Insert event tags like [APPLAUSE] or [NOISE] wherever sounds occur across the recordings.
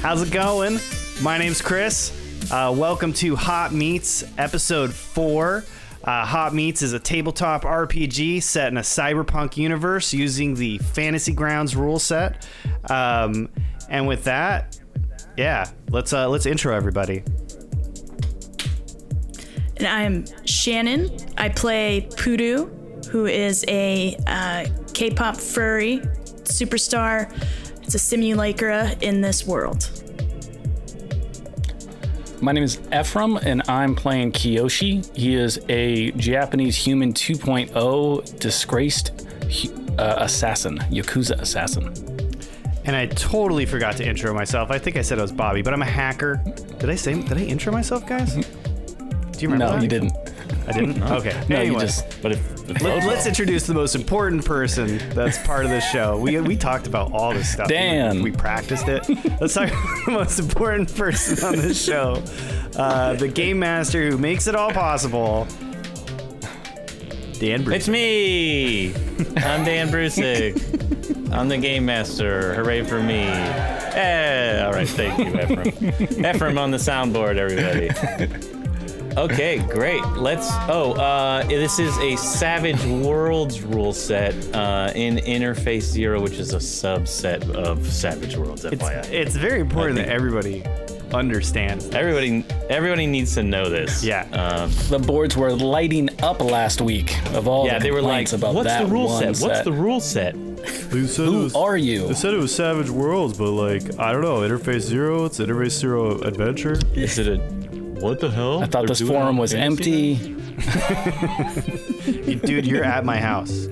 How's it going? My name's Chris. Uh, welcome to Hot Meats, episode four. Uh, Hot Meats is a tabletop RPG set in a cyberpunk universe using the Fantasy Grounds rule set. Um, and with that, yeah, let's uh, let's intro everybody. And I'm Shannon. I play Pudu, who is a uh, K-pop furry superstar. It's a simulacra in this world. My name is Ephraim, and I'm playing Kiyoshi. He is a Japanese human 2.0 disgraced uh, assassin, Yakuza assassin. And I totally forgot to intro myself. I think I said I was Bobby, but I'm a hacker. Did I say? Did I intro myself, guys? Do you remember? No, that? you didn't. I didn't. [LAUGHS] Okay. No, anyway. you just. But if, if Let, us introduce the most important person that's part of the show. We, we talked about all this stuff. Dan. We, we practiced it. Let's talk about the most important person on this show. Uh, the game master who makes it all possible. Dan Bruce. it's me, I'm Dan Brusick. I'm the game master. Hooray for me! Eh, all right, thank you, Ephraim. [LAUGHS] Ephraim on the soundboard, everybody. Okay, great. Let's. Oh, uh, this is a Savage Worlds rule set uh, in Interface Zero, which is a subset of Savage Worlds. It's, FYI. it's very important that everybody understands. that. everybody, everybody needs to know this. Yeah. Um, The boards were lighting up last week of all yeah, the they were like, complaints about "What's that the rule one set? What's the rule set?" Who are you? They said it was Savage Worlds, but like I don't know. Interface Zero. It's Interface Zero Adventure. Is it a what the hell? I thought this forum was empty. [LAUGHS] Dude, you're at my house.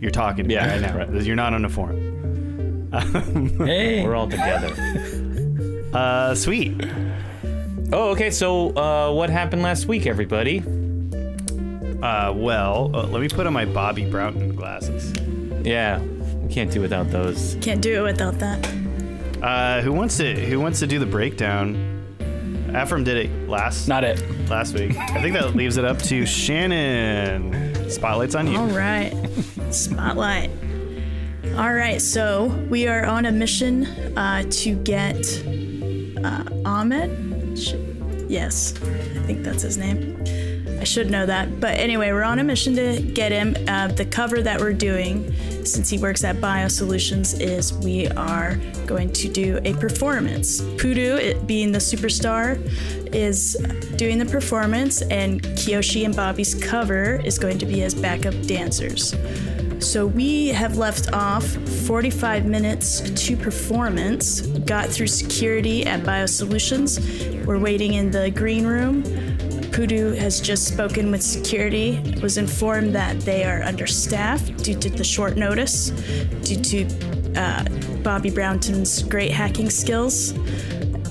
You're talking to me Yeah, right now. right. You're not on a forum. [LAUGHS] Hey, We're all together. [LAUGHS] Uh, sweet. Oh, okay. So, uh, what happened last week, everybody? Uh, well, uh, let me put on my Bobby Broughton glasses. Yeah, we can't do without those. Can't do it without that. Uh, who wants to Who wants to do the breakdown? Ephraim did it last not it. last week. I think that [LAUGHS] leaves it up to Shannon. Spotlight's on you. All right. Spotlight. All right, so we are on a mission uh, to get uh, Ahmed. Sh- yes, I think that's his name. I should know that. But anyway, we're on a mission to get him. Uh, the cover that we're doing, since he works at BioSolutions, is we are going to do a performance. Pudu, it being the superstar, is doing the performance, and Kiyoshi and Bobby's cover is going to be as backup dancers. So we have left off 45 minutes to performance, got through security at BioSolutions. We're waiting in the green room. Pudu has just spoken with security, was informed that they are understaffed due to the short notice, due to uh, Bobby Brownton's great hacking skills.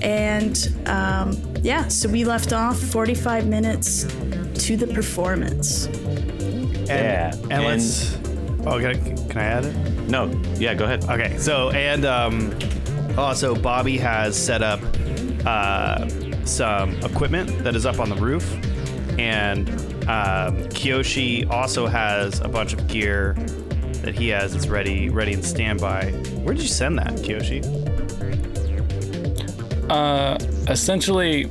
And um, yeah, so we left off 45 minutes to the performance. And, Yeah, and, and- let's. Oh, can I, can I add it? No, yeah, go ahead. Okay, so and um, also Bobby has set up uh, some equipment that is up on the roof, and um, Kiyoshi also has a bunch of gear that he has that's ready, ready and standby. Where did you send that, Kiyoshi? Uh, essentially,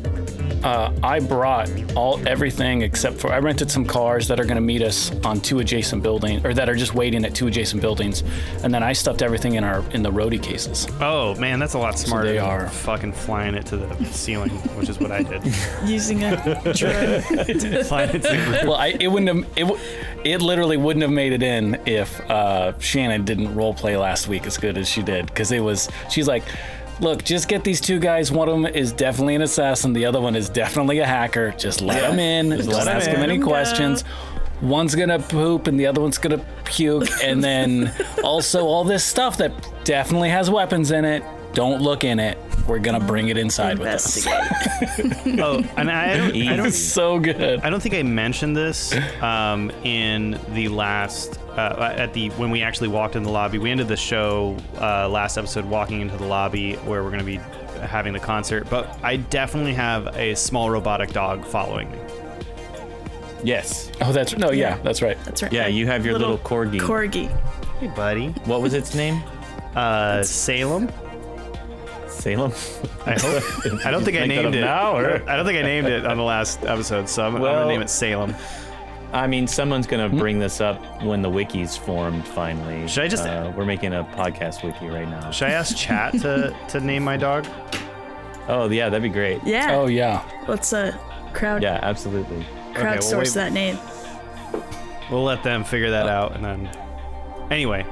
uh, I brought all everything except for I rented some cars that are going to meet us on two adjacent buildings, or that are just waiting at two adjacent buildings, and then I stuffed everything in our in the roadie cases. Oh man, that's a lot smarter. they than are. fucking flying it to the ceiling, which is what I did. [LAUGHS] Using a drone. [LAUGHS] flying it to the roof. Well, I, it wouldn't have it, w- it literally wouldn't have made it in if uh, Shannon didn't role play last week as good as she did because it was she's like. Look, just get these two guys. One of them is definitely an assassin. The other one is definitely a hacker. Just let them in. Just, let 'em ask them any 'em go. questions. One's gonna poop and the other one's gonna puke. And then [LAUGHS] also all this stuff that definitely has weapons in it. Don't look in it. We're gonna bring it inside with us. Oh, and I don't, I don't so good. I don't think I mentioned this um, in the last uh, at the when we actually walked in the lobby. We ended the show uh, last episode walking into the lobby where we're going to be having the concert. But I definitely have a small robotic dog following me. Yes. Oh, that's no, yeah, Yeah. that's right. That's right. Yeah, you have your little corgi. Corgi. Hey, buddy. What was its name? Uh, Salem. Salem. I hope. I don't think I named it. now, or- I don't think I named it on the last episode, so I'm, I'm gonna name it Salem. I mean, someone's gonna bring this up when the wiki's formed finally. Should I just- Uh, we're making a podcast wiki right now. Should I ask chat to to name my dog? Oh yeah, that'd be great. Yeah. Oh yeah. Let's uh crowd Yeah, absolutely. crowdsource well, that name. We'll let them figure that out, and then. Anyway,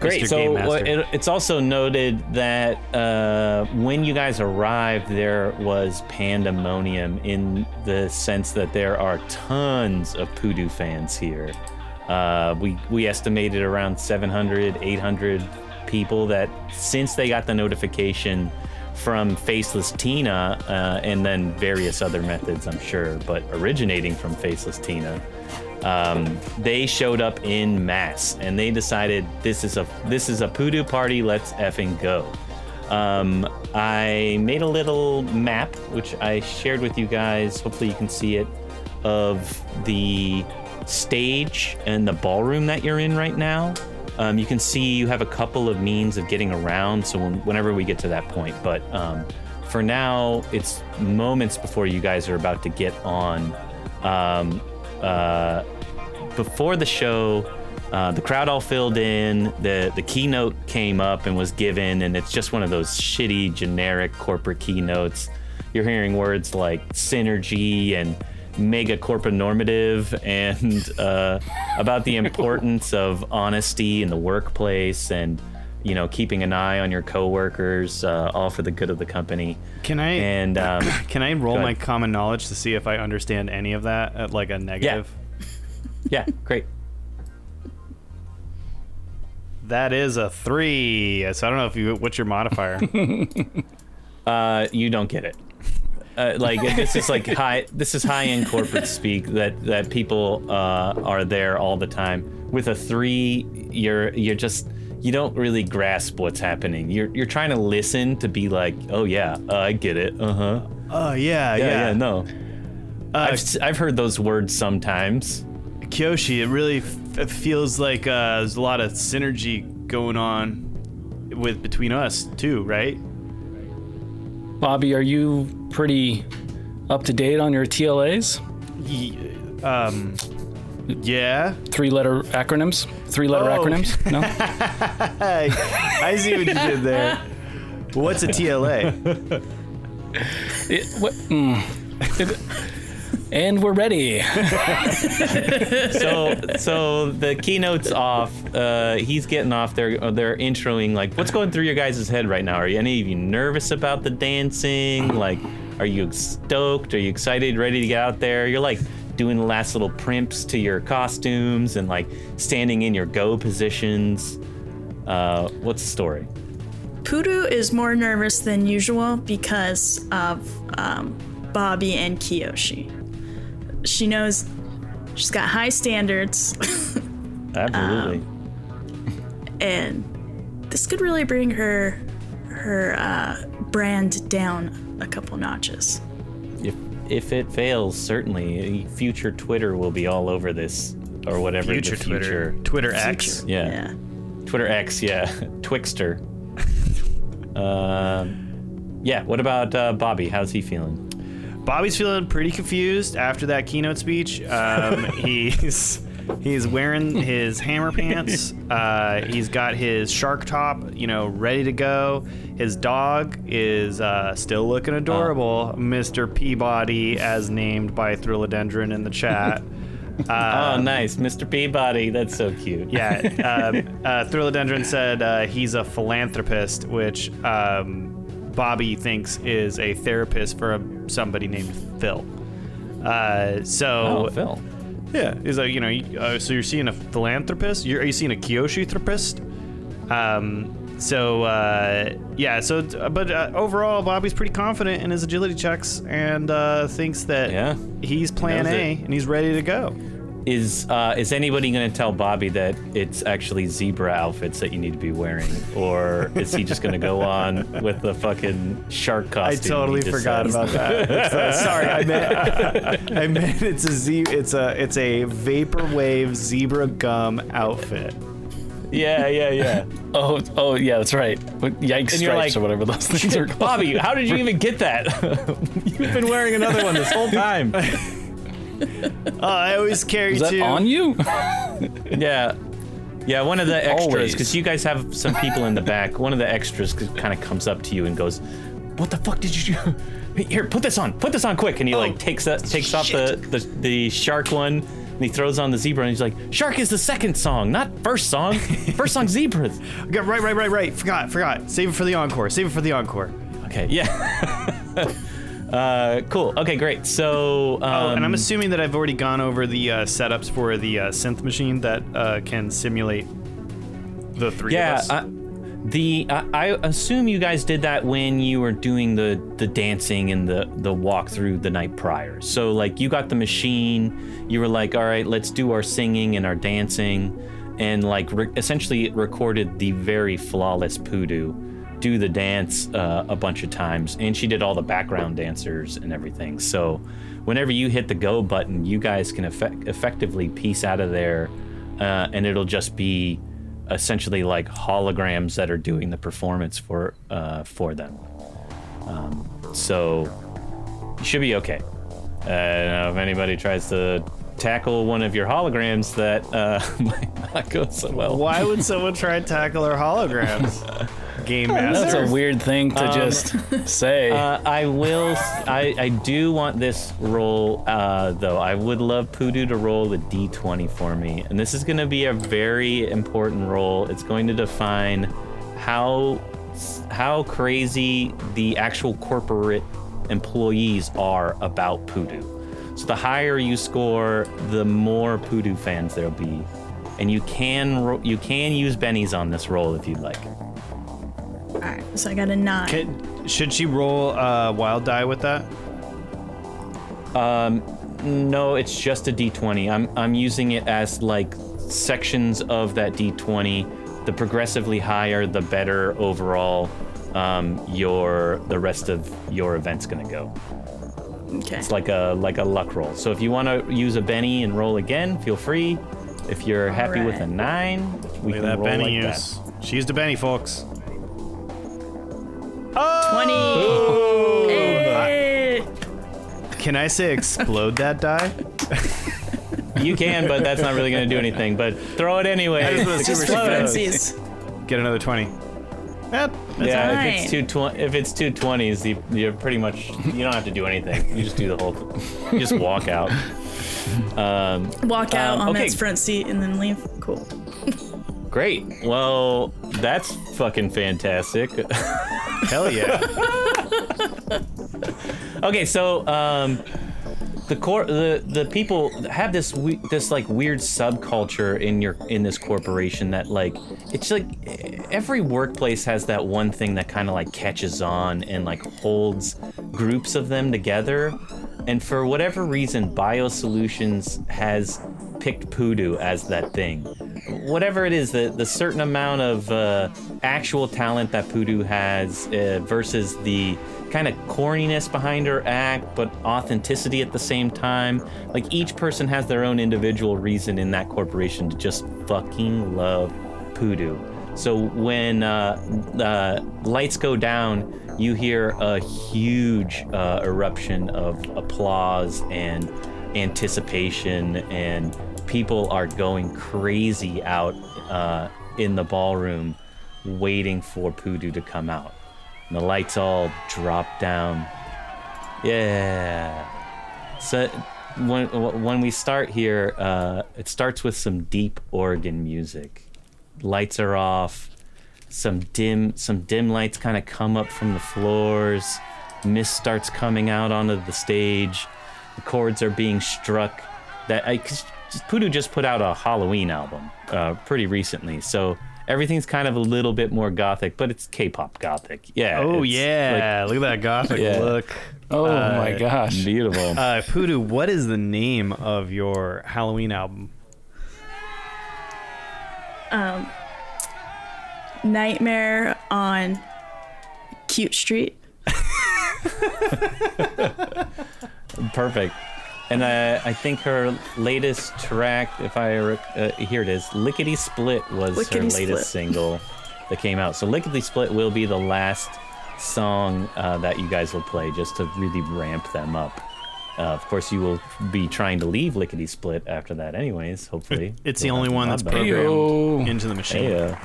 Great. Mr. So Game uh, it, it's also noted that uh, when you guys arrived, there was pandemonium in the sense that there are tons of Poodoo fans here. Uh, we we estimated around 700, 800 people that since they got the notification from Faceless Tina uh, and then various other methods, I'm sure, but originating from Faceless Tina, um, they showed up in mass and they decided this is a this is a Poodoo party. Let's effing go. Um, I made a little map which I shared with you guys. Hopefully you can see it of the stage and the ballroom that you're in right now. Um, you can see you have a couple of means of getting around. So when, whenever we get to that point, but um, for now, it's moments before you guys are about to get on. Um, uh, before the show, uh, the crowd all filled in. the The keynote came up and was given, and it's just one of those shitty, generic corporate keynotes. You're hearing words like synergy and mega normative, and uh, about the importance of honesty in the workplace, and you know keeping an eye on your coworkers, uh, all for the good of the company. can I And um, [COUGHS] can I roll my common knowledge to see if I understand any of that at like a negative? [LAUGHS] yeah, great. That is a three. So I don't know if you what's your modifier. [LAUGHS] Uh, you don't get it. Uh, like this is like high. This is high end corporate speak that that people uh, are there all the time. With a three, you're you're just you don't really grasp what's happening. You're you're trying to listen to be like, oh yeah, uh, I get it. Uh huh. Oh yeah, Yeah, yeah. yeah, no. Uh, I've s- I've heard those words sometimes. Kiyoshi, it really f- it feels like uh, there's a lot of synergy going on with between us too, right? Bobby, are you pretty up to date on your TLAs? Ye- um, yeah. Three letter acronyms? Three letter Oh. acronyms? No? [LAUGHS] Hey, I see what you did there. What's a TLA? It- what- mm. It- and we're ready. so so the keynote's off. Uh, he's getting off. They're they're introing like what's going through your guys' head right now. Are you, any of you nervous about the dancing? Like, are you stoked? Are you excited, ready to get out there? You're like doing the last little primps to your costumes and like standing in your go positions. Uh, what's the story? Poodoo is more nervous than usual because of um, Bobby and Kiyoshi. She knows she's got high standards, [LAUGHS] Absolutely. and this could really bring her her uh, brand down a couple notches. If if it fails, certainly future Twitter will be all over this or whatever Future the Twitter. future. Twitter X. Future. Yeah. Yeah. Twitter X, yeah, [LAUGHS] Twixter. um, yeah. What about uh, Bobby? How's he feeling? Bobby's feeling pretty confused after that keynote speech. Um, [LAUGHS] he's he's wearing his hammer pants. Uh, he's got his shark top, you know, ready to go. His dog is uh, still looking adorable, Mr. Peabody, as named by Thrillodendron in the chat. [LAUGHS] oh, nice, Mr. Peabody. That's so cute. Yeah, uh, [LAUGHS] uh, Thrillodendron said uh, he's a philanthropist, which um, Bobby thinks is a therapist for a, somebody named Phil. Uh, so Oh, Phil. Yeah, he's like, you know, uh, so you're seeing a philanthropist? You're, are you seeing a Kiyoshi therapist? Um, so uh, yeah, so but uh, overall, Bobby's pretty confident in his agility checks and uh, thinks that Yeah. he's Plan A and he's ready to go. Is uh, is anybody gonna tell Bobby that it's actually zebra outfits that you need to be wearing, or is he just gonna go on with the fucking shark costume? I totally forgot said? about that. It's, [LAUGHS] uh, sorry, I meant I meant it's a z it's a it's a vaporwave zebra gum outfit. Yeah, yeah, yeah. Oh, oh yeah, that's right. What- Yikes And stripes like, or whatever those things are called. Bobby, how did you even get that? [LAUGHS] You've been wearing another one this whole time. [LAUGHS] Oh, I always carry Is that two. on you? [LAUGHS] Yeah. Yeah, one of the extras, because you guys have some people in the back, one of the extras kind of comes up to you and goes, What the fuck did you do? [LAUGHS] Here, put this on, put this on quick. And he like oh, takes that, takes off the, the, the shark one and he throws on the zebra and he's like, Shark is the second song, not first song. [LAUGHS] First song, zebras. Okay, right, right, right, right. Forgot, forgot. Save it for the encore. Save it for the encore. Okay, yeah. Uh, cool. Okay, great. So, um, Oh, and I'm assuming that I've already gone over the uh, setups for the uh, synth machine that uh, can simulate the three Yeah, of us. I, the I, I assume you guys did that when you were doing the the dancing and the the walk through the night prior. So like you got the machine, you were like, all right, let's do our singing and our dancing, and like re- essentially it recorded the very flawless Poodoo do the dance uh, a bunch of times, and she did all the background dancers and everything. So whenever you hit the go button, you guys can effect- effectively piece out of there, uh, and it'll just be essentially like holograms that are doing the performance for uh, for them. Um, so you should be okay. Uh, I don't know if anybody tries to tackle one of your holograms, that uh, [LAUGHS] might not go so well. Why would someone try to tackle our holograms? [LAUGHS] Game That's a weird thing to just [LAUGHS] say. Uh, I will. I, I do want this roll, uh, though. I would love Pudu to roll a d20 for me, and this is going to be a very important roll. It's going to define how how crazy the actual corporate employees are about Pudu. So the higher you score, the more Pudu fans there'll be, and you can ro- you can use bennies on this roll if you'd like. All right, so I got a nine. Can- should she roll uh, wild die with that? No, it's just a d20. I'm I'm using it as like sections of that d20. The progressively higher, the better overall. Um, your the rest of your event's gonna go. Okay. It's like a like a luck roll. So if you want to use a Benny and roll again, feel free. If you're happy with a nine, we Look can at that roll Benny like use. She used a Benny, folks. Twenty. Oh! Hey! Can I say explode that die? You can, but that's not really gonna do anything. But throw it anyway. just wanna see Just where for she goes. funsies. Get another 20. Yep, Yeah, Fine. if it's two twenty, if it's two twenties, you, you're pretty much you don't have to do anything. You just do the whole, you just walk out. Um, Walk out Um, on okay. its front seat and then leave. Cool. Great. Well, that's fucking fantastic. [LAUGHS] Hell yeah. [LAUGHS] okay, so um, the the the people have this we, this like weird subculture in your in this corporation that like it's like every workplace has that one thing that kind of like catches on and like holds groups of them together. And for whatever reason, BioSolutions has picked Poodoo as that thing. Whatever it is, the, the certain amount of uh, actual talent that Poodoo has uh, versus the kind of corniness behind her act, but authenticity at the same time. Like each person has their own individual reason in that corporation to just fucking love Poodoo. So when uh, uh, lights go down, you hear a huge uh, eruption of applause and anticipation, and people are going crazy out uh, in the ballroom, waiting for Poodoo to come out. And the lights all drop down. Yeah. So when when we start here, uh, it starts with some deep organ music. Lights are off. Some dim some dim lights kind of come up from the floors. Mist starts coming out onto the stage. The chords are being struck. That I, cause Poodoo just put out a Halloween album uh, pretty recently, so everything's kind of a little bit more gothic, but it's K-pop gothic. Yeah. Oh, it's, yeah. Look at that gothic Yeah. look. oh my gosh. beautiful. Uh, Poodoo, what is the name of your Halloween album? Um, Nightmare on Cute Street. [LAUGHS] Perfect. And uh, I think her latest track, if I uh, here it is, Lickety Split was her Lickety latest single that came out. So Lickety Split will be the last song uh, that you guys will play, just to really ramp them up. Uh, of course, you will be trying to leave Lickety Split after that, anyways. Hopefully, It's the You'll only one that's mod that. programmed Heyo. into the machine. Hey,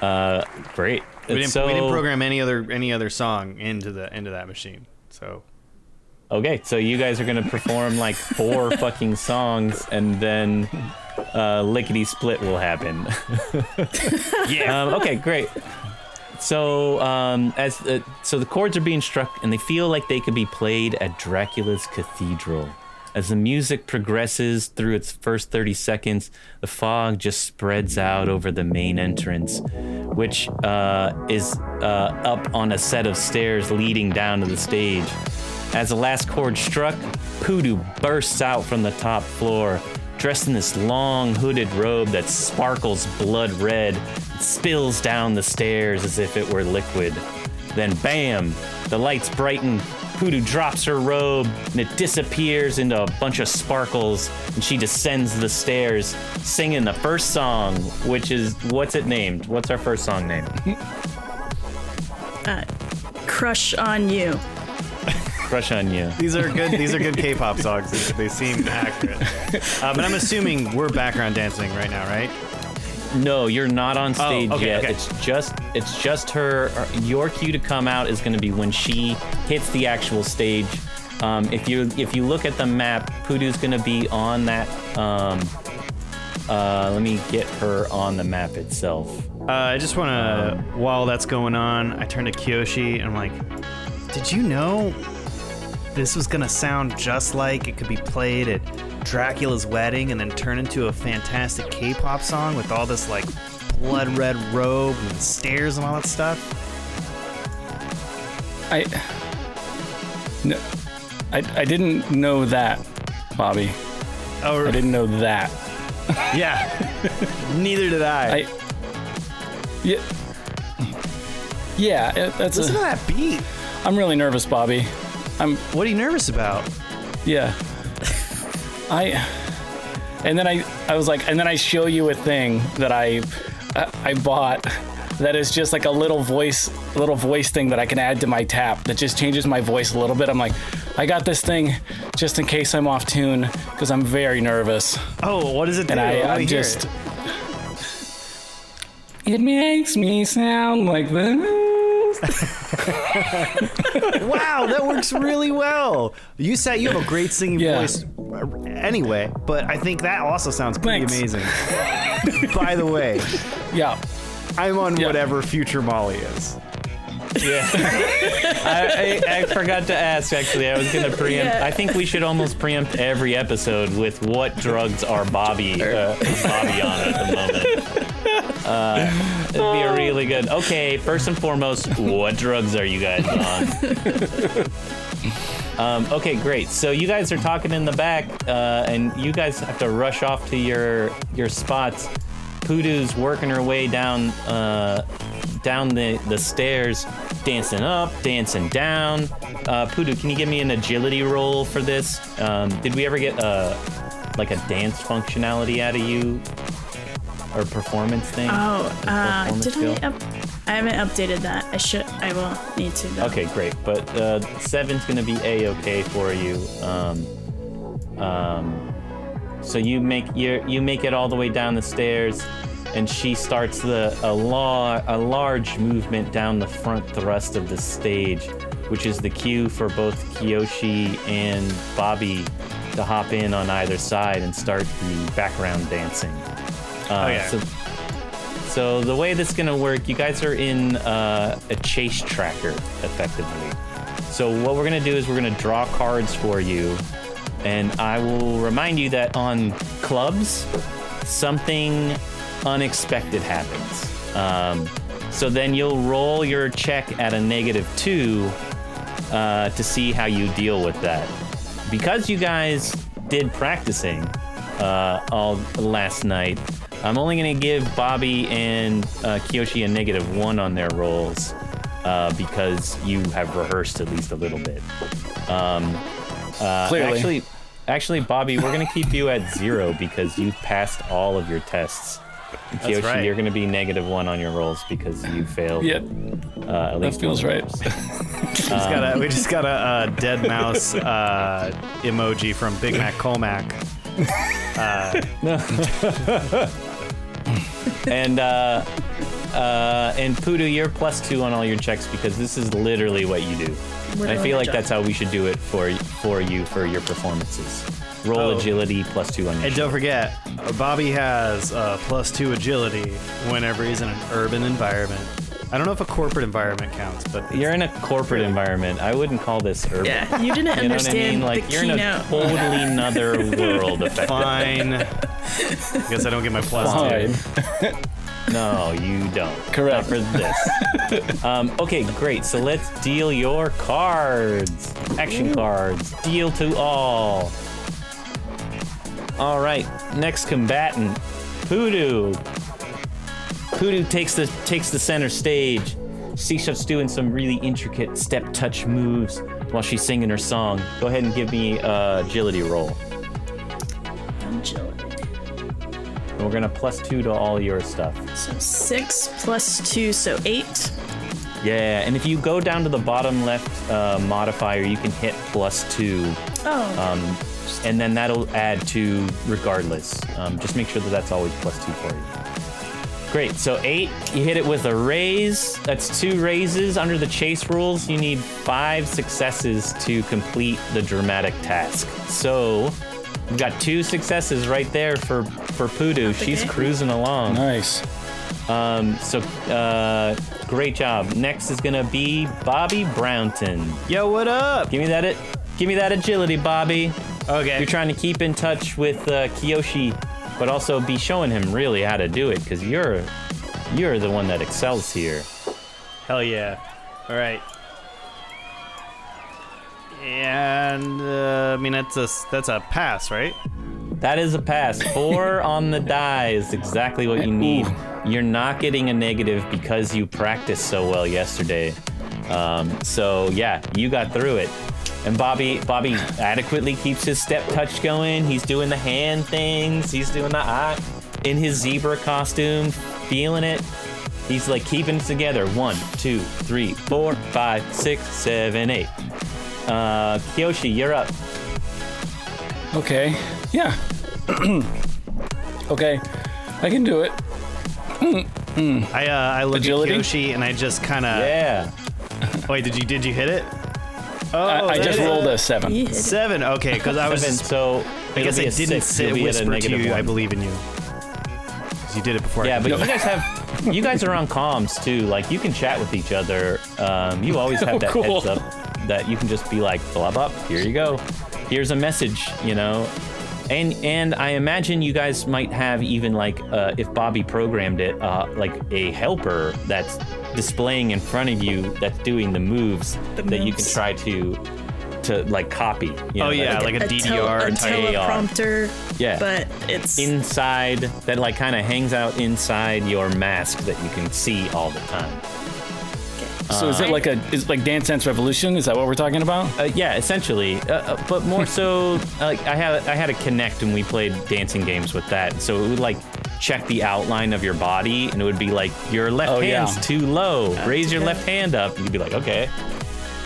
uh, uh, great. We didn't, so, we didn't program any other any other song into the into that machine. So Okay, so you guys are gonna perform like four [LAUGHS] fucking songs, and then uh, lickety split will happen. [LAUGHS] yeah, um, okay, great. So um, as the, so the chords are being struck, and they feel like they could be played at Dracula's cathedral. As the music progresses through its first 30 seconds, the fog just spreads out over the main entrance, which uh, is uh, up on a set of stairs leading down to the stage. As the last chord struck, Poodoo bursts out from the top floor, dressed in this long hooded robe that sparkles blood red, and spills down the stairs as if it were liquid. Then, bam! The lights brighten. Poodoo drops her robe and it disappears into a bunch of sparkles, and she descends the stairs, singing the first song, which is what's it named? What's our first song name? Uh, Crush on you. Crush on you. these are good. These are good [LAUGHS] K-pop songs. They, they seem [LAUGHS] accurate. Uh, but I'm assuming we're background dancing right now, right? No, you're not on stage okay, yet. okay. It's just it's just her. uh, Your cue to come out is going to be when she hits the actual stage. Um, if you if you look at the map, Pudu's going to be on that. Um, uh, let me get her on the map itself. Uh, I just want to, while that's going on, I turn to Kiyoshi and I'm like, did you know this was to sound just like it could be played at Dracula's wedding and then turn into a fantastic K pop song with all this like blood red robe and stairs and all that stuff? I, no, I, I didn't know that, Bobby. Oh, I didn't know that. yeah. [LAUGHS] Neither did I. I, yeah, yeah. That's Listen to that beat. I'm really nervous, Bobby. I'm What are you nervous about? yeah. I, and then I I was like, and then I show you a thing that I I, I bought that is just like a little voice little voice thing that I can add to my tap that just changes my voice a little bit. I'm like, I got this thing just in case I'm off tune because I'm very nervous. Oh, what is it do? and I, I'm just. it. It makes me sound like this. [LAUGHS] Wow, that works really well. You said you have a great singing Yeah. voice anyway, but I think that also sounds pretty Thanks. amazing. [LAUGHS] By the way, Yeah. I'm on Yeah. whatever future Molly is. Yeah, [LAUGHS] I, I, I forgot to ask. Actually, I was gonna preempt. Yeah. I think we should almost preempt every episode with what drugs are Bobby uh, Bobby on at the moment. Uh, it'd be a really good. Okay, first and foremost, what drugs are you guys on? [LAUGHS] um, okay, great. So you guys are talking in the back, uh, and you guys have to rush off to your your spots. Poodoo's working her way down uh, down the, the stairs, dancing up, dancing down. Uh, Poodoo, can you give me an agility roll for this? Um, did we ever get a like a dance functionality out of you or performance thing? Oh, uh, performance did skill? I? Up- I haven't updated that. I should. I will need to. Though. Okay, great. But uh, seven's gonna be a okay for you. Um, um, so you make you you make it all the way down the stairs, and she starts the a law a large movement down the front thrust of the stage, which is the cue for both Kiyoshi and Bobby to hop in on either side and start the background dancing. Uh, Oh, yeah. So, so the way this is gonna work, you guys are in uh, a chase tracker, effectively. So what we're gonna do is we're gonna draw cards for you, and I will remind you that on clubs, something unexpected happens. Um, so then you'll roll your check at a negative two uh, to see how you deal with that. Because you guys did practicing uh, all last night, I'm only going to give Bobby and uh, Kiyoshi a negative one on their rolls uh, because you have rehearsed at least a little bit. Um, uh, Clearly. Actually, Actually, Bobby, we're gonna keep you at zero because you passed all of your tests. And That's Kiyoshi, right. you're gonna be negative one on your rolls because you failed. Yep, uh, at that least feels right. of those. [LAUGHS] Just got a, we just got a, uh dead mouse uh, emoji from Big Mac Colmac. [LAUGHS] [LAUGHS] [LAUGHS] and uh, uh, and Pudu, you're plus two on all your checks because this is literally what you do. And I feel like job. that's how we should do it for for you for your performances. Roll Oh. agility plus two on your. And don't forget, Bobby has uh, plus two agility whenever he's in an urban environment. I don't know if a corporate environment counts, but You're in a corporate environment. I wouldn't call this urban. Yeah, you didn't You know what I understand mean? Like the you're in a totally another [LAUGHS] world. Effectively. fine. I guess I don't get my plus Fine. two. [LAUGHS] No, you don't. Correct. Not for this. [LAUGHS] um, okay, great. So let's deal your cards. Action cards. Deal to all. All right. Next combatant, Poodoo. Poodoo takes the takes the center stage. She starts doing some really intricate step touch moves while she's singing her song. Go ahead and give me a agility roll. Agility. And we're gonna plus two to all your stuff. So six plus two, so eight. Yeah, and if you go down to the bottom left uh, modifier, you can hit plus two, Oh, um, and then that'll add to regardless. Um, just make sure that that's always plus two for you. Great, so eight, you hit it with a raise. That's two raises. Under the chase rules, you need five successes to complete the dramatic task. So, we've got two successes right there for, for Poodoo. She's cruising along. Nice. Um, so, uh, great job. Next is gonna be Bobby Brownton. Yo, what up? Give me that, it. give me that agility, Bobby. Okay. You're trying to keep in touch with uh, Kiyoshi, but also be showing him really how to do it, because you're, you're the one that excels here. Hell yeah. All right. And uh, I mean that's a that's a pass, right? That is a pass. Four on the die is exactly what you need. You're not getting a negative because you practiced so well yesterday. Um, so yeah, you got through it. And Bobby, Bobby adequately keeps his step touch going. He's doing the hand things. He's doing the eye in his zebra costume, feeling it. He's like keeping it together. One, two, three, four, five, six, seven, eight. Uh, Kiyoshi, you're up. Okay. Yeah. [CLEARS THROAT] okay. I can do it. I uh, I look Agility? at Kiyoshi and I just kind of. Yeah. Wait, did you did you hit it? Oh, I, I just is- rolled a seven. you hit it. seven. Okay, because I was. Seven, so I guess it'll I didn't six, say you'll be at a whisper to negative you. I believe in you. 'Cause you did it before. Yeah, could but do you guys have, you guys are on comms too. Like you can chat with each other. Um, you always have [LAUGHS] Oh, that cool. heads up that you can just be like, blah blah. Here you go. Here's a message. You know. And and I imagine you guys might have even like uh, if Bobby programmed it, uh, like a helper that's displaying in front of you that's doing the moves The that you can try to to like copy. you know, Oh, yeah, that- like a tel- DDR a type teleprompter. Yeah. but it's inside that like kind of hangs out inside your mask that you can see all the time. So is it like a is it like Dance Dance Revolution? Is that what we're talking about? Uh, yeah, essentially, uh, uh, but more so, [LAUGHS] like I had I had a Kinect and we played dancing games with that. So it would like check the outline of your body, and it would be like your left Oh, yeah. hand's too low. Raise your okay. left hand up. You'd be like, okay,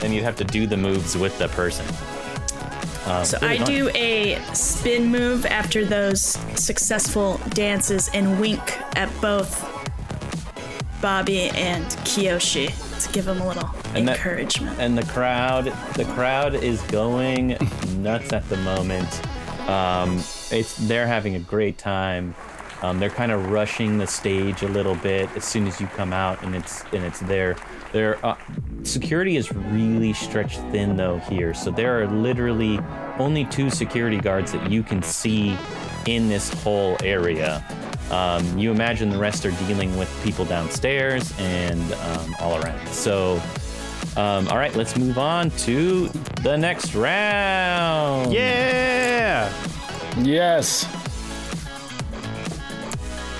and you'd have to do the moves with the person. Um, So really I fun. do a spin move after those successful dances and wink at both Bobby and Kiyoshi to give them a little And that- encouragement. and the crowd the crowd is going [LAUGHS] nuts at the moment um, it's they're having a great time um, they're kind of rushing the stage a little bit as soon as you come out and it's and it's there their uh, security is really stretched thin though here so there are literally only two security guards that you can see in this whole area um, you imagine the rest are dealing with people downstairs and um, all around so um, all right, let's move on to the next round. Yeah. Yes.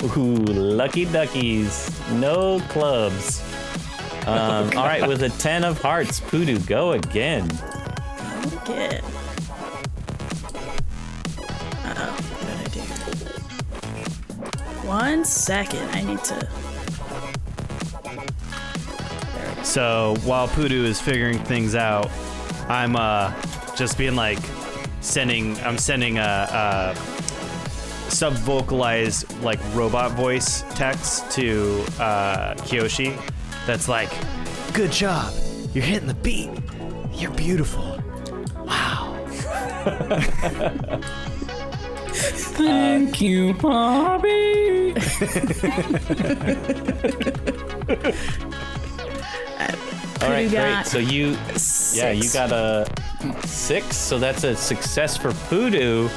Ooh, lucky duckies. No clubs. Um, oh all right, with a 10 of hearts, Poodoo, go again. Go again. Uh-oh, what I do? One second, I need to... So while Pudu is figuring things out, I'm uh, just being like, sending, I'm sending a... Uh, uh, sub vocalized like robot voice text to uh, Kiyoshi. That's like, "Good job. You're hitting the beat. You're beautiful. Wow." [LAUGHS] Thank you, Bobby. All right, you great. So you, yeah, you got a six. So that's a success for Poodoo.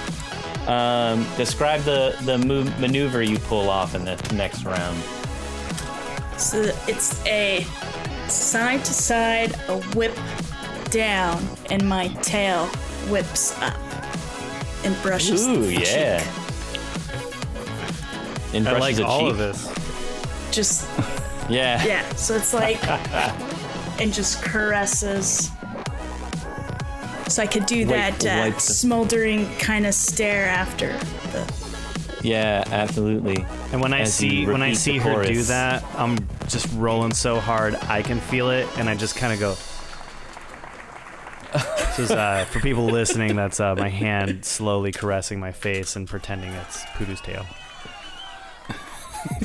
Um, describe the the move, maneuver you pull off in the next round. So it's a side to side, a whip down, and my tail whips up and brushes Ooh, the yeah. cheek. And I like brushes all cheek. of this. Just [LAUGHS] Yeah. yeah. So it's like [LAUGHS] and just caresses. So I could do Wipe- that uh, smoldering kind of stare after the. Yeah, absolutely. And when I As you see when I see her do that, I'm just rolling so hard I can feel it, and I just kind of go. [LAUGHS] This is uh, for people listening. That's uh, my hand slowly caressing my face and pretending it's Pudu's tail.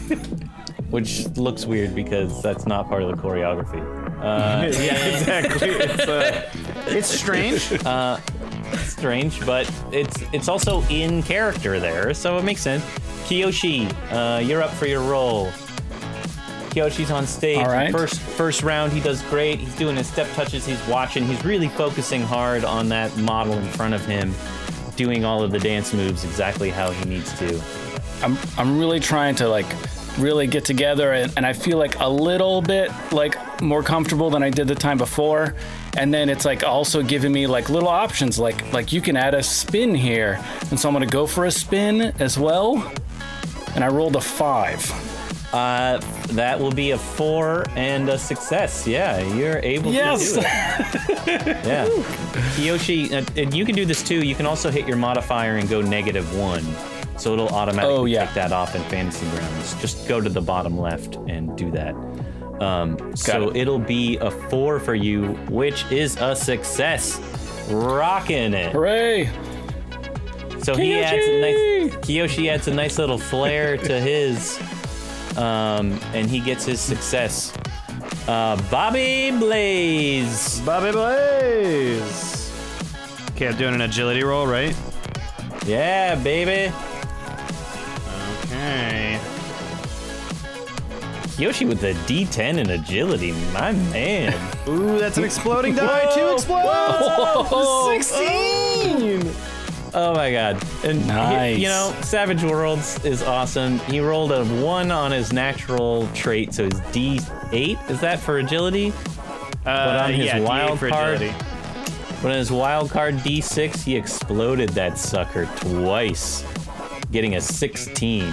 [LAUGHS] Which looks weird because that's not part of the choreography. Uh, [LAUGHS] yeah, exactly. It's, uh, it's strange. [LAUGHS] Uh, strange, but it's it's also in character there, so it makes sense. Kiyoshi, uh, you're up for your role. Kiyoshi's on stage. All right. First first round, he does great. He's doing his step touches. He's watching. He's really focusing hard on that model in front of him, doing all of the dance moves exactly how he needs to. I'm I'm really trying to like really get together and, and I feel like a little bit like more comfortable than I did the time before. And then it's like also giving me like little options like like you can add a spin here. And so I'm gonna go for a spin as well. And I rolled a five. Uh, that will be a four and a success. Yeah, you're able Yes. to do it. [LAUGHS] Yeah. Kiyoshi, uh, and you can do this too. You can also hit your modifier and go negative one. So it'll automatically Oh, yeah. take that off in fantasy grounds. Just go to the bottom left and do that. Um, so it. will be a four for you, which is a success. Rocking it. Hooray! So he adds a Kiyoshi! nice Kiyoshi adds a nice little flair [LAUGHS] to his, um, and he gets his success. Uh, Bobby Blaze. Bobby Blaze. Okay, I'm doing an agility roll, right? Yeah, baby. Okay. Kiyoshi with the D10 and agility, my man. Ooh, that's an exploding die. Two Whoa. explodes. Sixteen. Oh my god. And he- Nice. you know, Savage Worlds is awesome. He rolled a one on his natural trait, so his D8 is that for agility? Uh, on his yeah, D8 wild card-. But on his wild card D6, he exploded that sucker twice, getting a 16.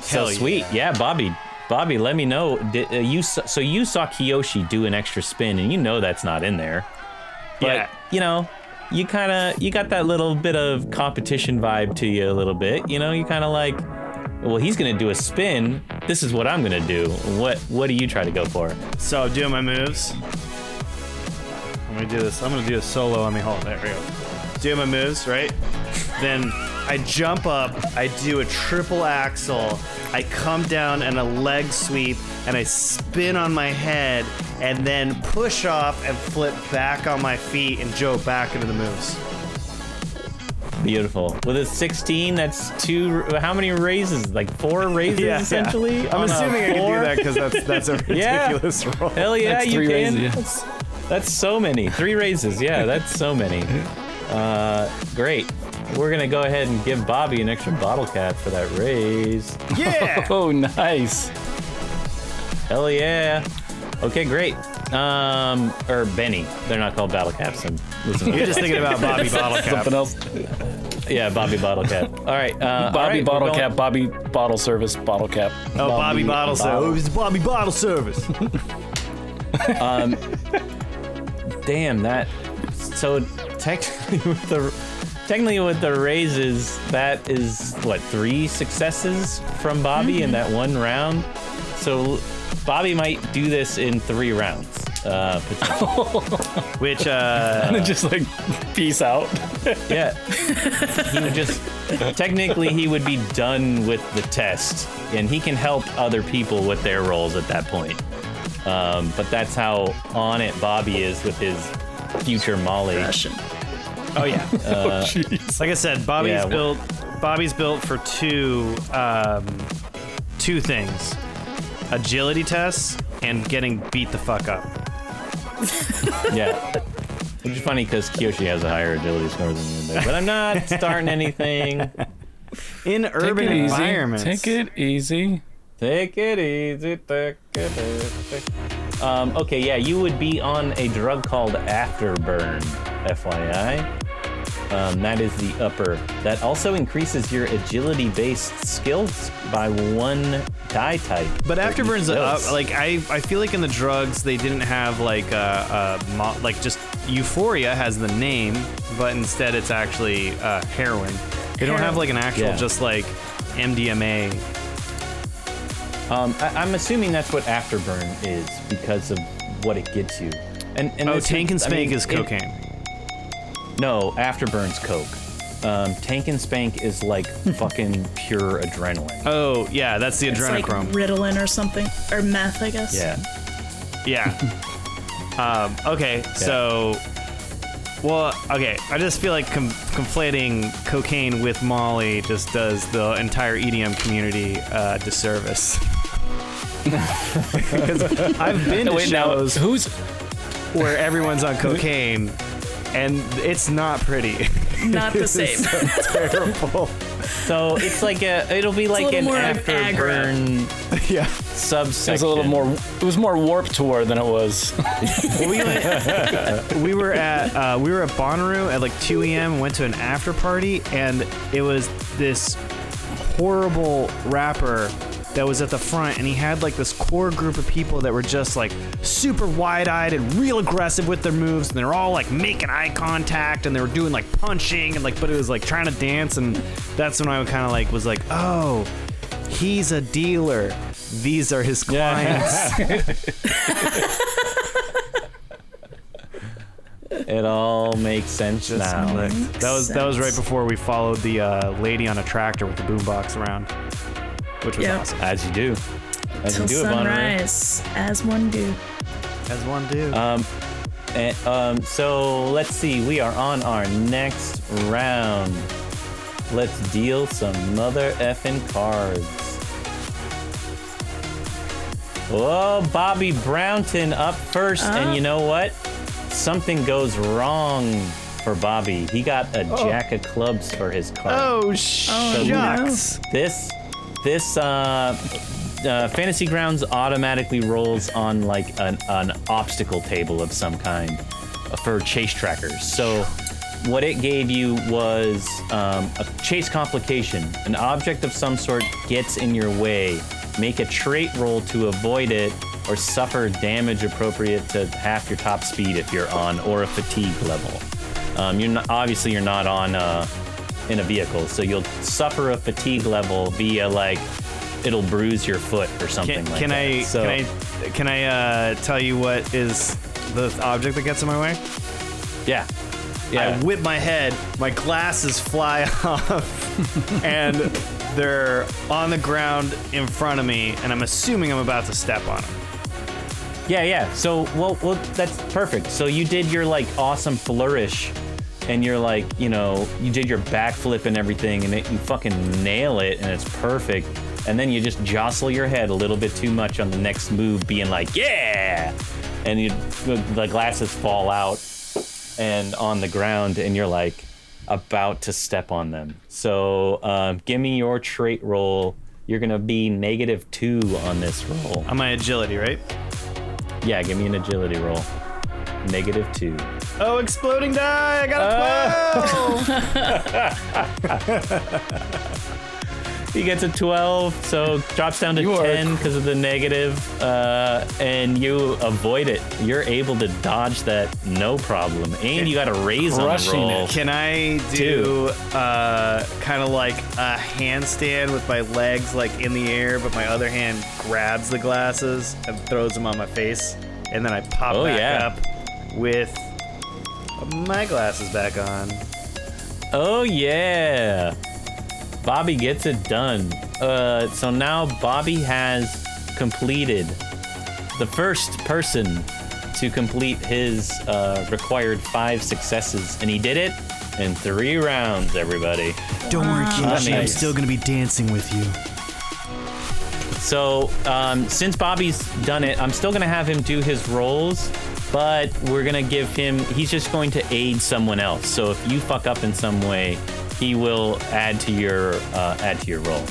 So Hell sweet, yeah. Bobby. Bobby, let me know. Did, uh, you so you saw Kiyoshi do an extra spin, and you know that's not in there. But Yeah. you know, you kind of you got that little bit of competition vibe to you a little bit. You know, you kind of like, well, he's gonna do a spin. This is what I'm gonna do. What what do you try to go for? So doing my moves. I'm gonna do this. I'm gonna do a solo. Let me hold. There we go. Do my moves, right? then I jump up. I do a triple axel. I come down and a leg sweep, and I spin on my head, and then push off and flip back on my feet and Joe back into the moves. Beautiful. With a 16, that's two. How many raises? Like four [LAUGHS] raises, essentially. I'm assuming I can do that because that's that's a [LAUGHS] Yeah. ridiculous roll. Hell yeah, That's you three can. raises, yeah. That's, that's so many. Three raises. Yeah, that's so many. [LAUGHS] Uh, great. We're gonna go ahead and give Bobby an extra bottle cap for that raise. Yeah. [LAUGHS] Oh, nice. Hell yeah. Okay, great. Um, or Benny. They're not called battle caps. I'm listening. You're just thinking about [LAUGHS] Bobby Bottle Cap. Something else. yeah, Bobby bottle cap. All right. Uh, Bobby right, bottle cap. Bobby bottle service. Bottle cap. Oh, Bobby Bottle Service. Bottle. Oh, Bobby Bottle Service. [LAUGHS] Damn that. So technically, with the technically with the raises, that is what three successes from Bobby in that one round. So Bobby might do this in three rounds. Uh, potentially. [LAUGHS] Which [LAUGHS] uh, just like peace out. [LAUGHS] yeah, he would just technically he would be done with the test, and he can help other people with their roles at that point. Um, but that's how on it Bobby is with his future Molly. Russian. Oh yeah, [LAUGHS] oh, like I said, Bobby's Yeah, built. Bobby's built for two um, two things: agility tests and getting beat the fuck up. [LAUGHS] Yeah. Which is funny because Kiyoshi has a higher agility score than you, but I'm not [LAUGHS] starting anything. In urban Take it easy. environments. Take it easy. Take it easy, take it easy. Um, okay, yeah, you would be on a drug called Afterburn, FYI. Um, that is the upper. That also increases your agility-based skills by one die type. But Afterburn's uh, like I, I feel like in the drugs they didn't have like uh, uh mo- like just Euphoria has the name, but instead it's actually uh, heroin. They don't have like an actual Yeah. just like MDMA. Um, I, I'm assuming that's what Afterburn is because of what it gets you. And, and Oh, Tank and I Spank mean, is it- cocaine. No, Afterburn's coke. Um, Tank and Spank is like [LAUGHS] fucking pure adrenaline. Oh yeah, that's the It's like adrenochrome. Ritalin or something. Or meth, I guess. Yeah. yeah. [LAUGHS] um, okay, so. Well, okay. I just feel like com- conflating cocaine with Molly just does the entire EDM community uh, disservice. [LAUGHS] Because I've been to Wait, now shows who's where everyone's on cocaine, and it's not pretty. Not the [LAUGHS] same. Terrible. So it's like a, it'll be like little an more of Afterburn yeah. subsection. it was a little more it was more Warped Tour than it was [LAUGHS] we, went, we were at uh, we were at Bonnaroo at like 2 a.m. Went to an after party, and it was this horrible rapper that was at the front, and he had like this core group of people that were just like super wide-eyed and real aggressive with their moves, and they're all like making eye contact, and they were doing like punching, and like but it was like trying to dance, and that's when I kind of like was like, oh, he's a dealer. These are his clients. [LAUGHS] It all makes sense now. That was that was right before we followed the uh, lady on a tractor with the boombox around, which was Yep. awesome. As you do. As Till you do, Bonnaroo. sunrise, as one do. As one do. Um, and, um, so let's see. We are on our next round. Let's deal some mother effing cards. Oh, Bobby Brownton up first, and you know what? Something goes wrong for Bobby. He got a jack of clubs for his card. oh shucks! This this uh, uh, fantasy grounds automatically rolls on like an, an obstacle table of some kind for chase trackers. So what it gave you was um, a chase complication. An object of some sort gets in your way. Make a trait roll to avoid it or suffer damage appropriate to half your top speed if you're on or a fatigue level. Um, you're not, obviously you're not on uh, in a vehicle, so you'll suffer a fatigue level via like it'll bruise your foot or something Can, like can that. I So, can I can I uh, tell you what is the object that gets in my way? Yeah. Yeah. I whip my head, my glasses fly [LAUGHS] off, and they're on the ground in front of me, and I'm assuming I'm about to step on them. Yeah, yeah. So, well, well, that's perfect. So you did your like awesome flourish, and you're like, you know, you did your backflip and everything, and it, you fucking nail it, and it's perfect. And then you just jostle your head a little bit too much on the next move, being like, yeah, and you the glasses fall out and on the ground, and you're like about to step on them. So, um, give me your trait roll. You're gonna be negative two on this roll. On my agility, right? Yeah, give me an agility roll. Negative two. Oh, exploding die! I got a 12! He gets a 12, so drops down to You 10 because of the negative, uh, and you avoid it. You're able to dodge that no problem. And you got a raise on the Crushing roll. it. Can I do uh, kind of like a handstand with my legs like in the air, but my other hand grabs the glasses and throws them on my face, and then I pop Oh, back yeah. up with my glasses back on. Oh yeah, Bobby gets it done. Uh, so now Bobby has completed the first person to complete his uh, required five successes, and he did it in three rounds. Everybody. Don't worry, Kiyoshi, I'm still gonna be dancing with you. So um, since Bobby's done it, I'm still gonna have him do his rolls, but we're gonna give him. He's just going to aid someone else. So if you fuck up in some way, he will add to your uh, add to your roll.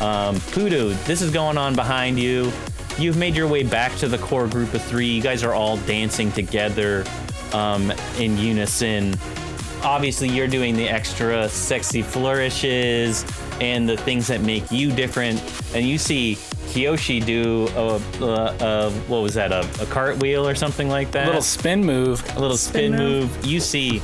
Um, Pudu, this is going on behind you. You've made your way back to the core group of three. You guys are all dancing together um, in unison obviously you're doing the extra sexy flourishes and the things that make you different and you see Kiyoshi do a, a, a what was that a, a cartwheel or something like that A little spin move. a little spin, Spin move. move. you see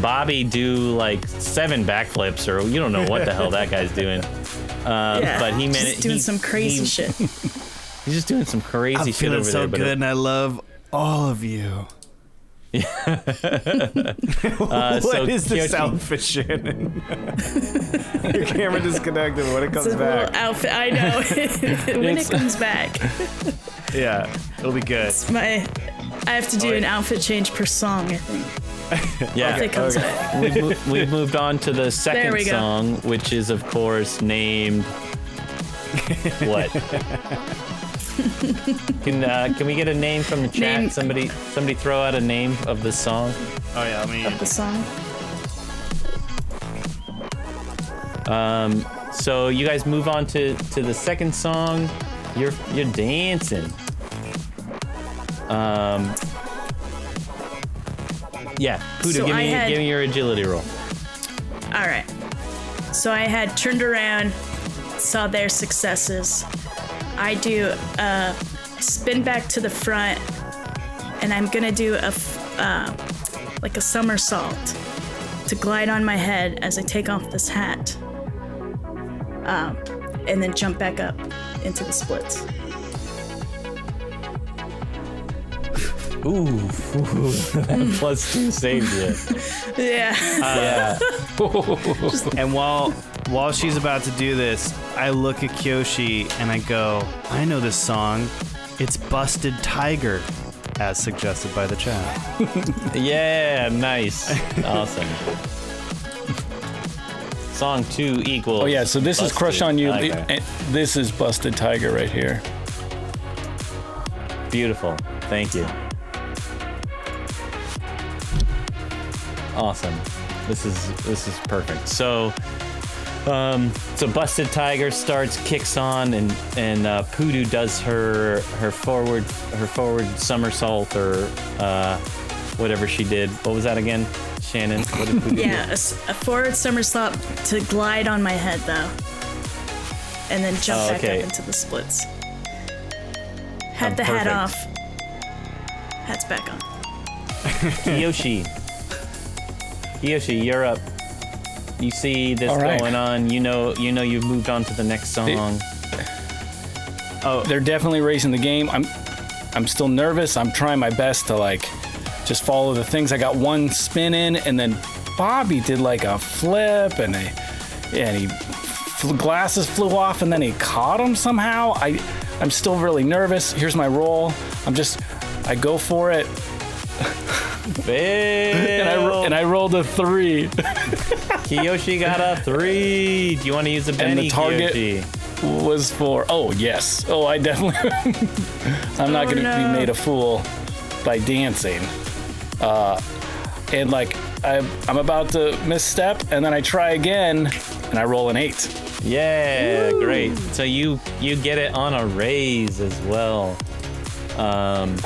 Bobby do like seven backflips or you don't know what the hell that guy's doing um, [LAUGHS] Yeah, but he just managed doing he- some crazy he- shit. [LAUGHS] he's just doing some crazy I'm shit feeling over so there but good, it- and I love all of you. [LAUGHS] uh, [LAUGHS] what so is this Kiyoshi- outfit, Shannon? [LAUGHS] Your camera disconnected when it It's comes a little back. outfit. I know. when It's- it comes back, Yeah, it'll be good. my I have to do Oh, an outfit change per song. I think yeah if it comes okay. back. we've, mo- we've moved on to the second song, which is, of course, named. what? Can uh, can we get a name from the chat? Name- Somebody somebody throw out a name of the song. Oh yeah, I mean, The song. Um, So you guys move on to to the second song. You're you're dancing. Um. Yeah, Puda, So give me had- give me your agility roll. All right. So I had turned around, saw their successes. I do a spin back to the front, and I'm gonna do a f- uh, like a somersault to glide on my head as I take off this hat, um, and then jump back up into the splits. Ooh, [LAUGHS] [LAUGHS] plus two saved you. [LAUGHS] Yeah. Yeah. and while while she's about to do this, I look at Kiyoshi and I go, I know this song. It's Busted Tiger, as suggested by the chat. [LAUGHS] Yeah, nice. Awesome. [LAUGHS] Song two equals. Oh yeah, so this is Crush on You. Tiger. This is Busted Tiger right here. Beautiful. Thank you. Awesome. This is this is perfect. So um so Busted Tiger starts kicks on and and uh Pudu does her her forward her forward somersault or uh whatever she did. What was that again? Shannon, what did [LAUGHS] Yeah, a forward somersault to glide on my head though, and then jump Oh, back okay. up into the splits. Had Oh, the hat off. Hat's back on. Yoshi. [LAUGHS] Yoshi, you're up. You see this right. going on. You know, you know, you've moved on to the next song. Oh they're definitely raising the game. I'm I'm still nervous. I'm trying my best to like just follow the things. I got one spin in, and then Bobby did like a flip, and a, and he glasses flew off, and then he caught him somehow. I I'm still really nervous. Here's my roll. I'm just I go for it, [LAUGHS] and I and I rolled a three. [LAUGHS] Kiyoshi got a three. Do you want to use a Benny, And the target- Kiyoshi? was for oh yes oh i definitely [LAUGHS] i'm not Oh, gonna no. be made a fool by dancing uh and like I, i'm about to misstep and then i try again and i roll an eight Yeah, great. So you you get it on a raise as well, um,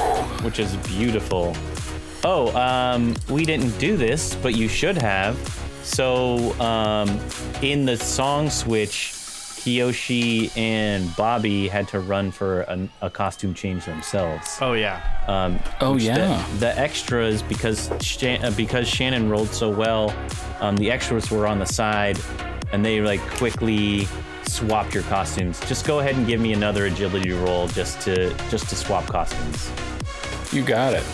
which is beautiful. Oh, um, we didn't do this, but you should have. So um, in the song switch, Kiyoshi and Bobby had to run for a, a costume change themselves. Oh yeah. Oh The- yeah. The, extras because Shan- uh, because Shannon rolled so well, um, the extras were on the side, and they like quickly swapped your costumes. Just go ahead and give me another agility roll just to just to swap costumes. You got it.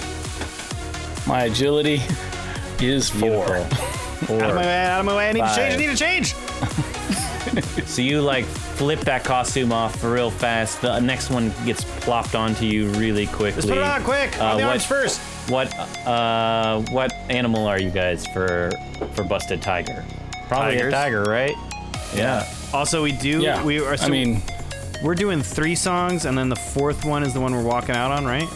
My agility is four. Beautiful. Out of my way! Out of my way! I need to change! I need to change! [LAUGHS] So you like flip that costume off real fast. The next one gets plopped onto you really quickly. Let's put it on quick! Uh, on the what- arms first. What uh what animal are you guys for for busted tiger? Probably Tigers. a tiger, right? Yeah. Also, we do. Yeah. We are. So I mean, we're doing three songs, and then the fourth one is the one we're walking out on, right?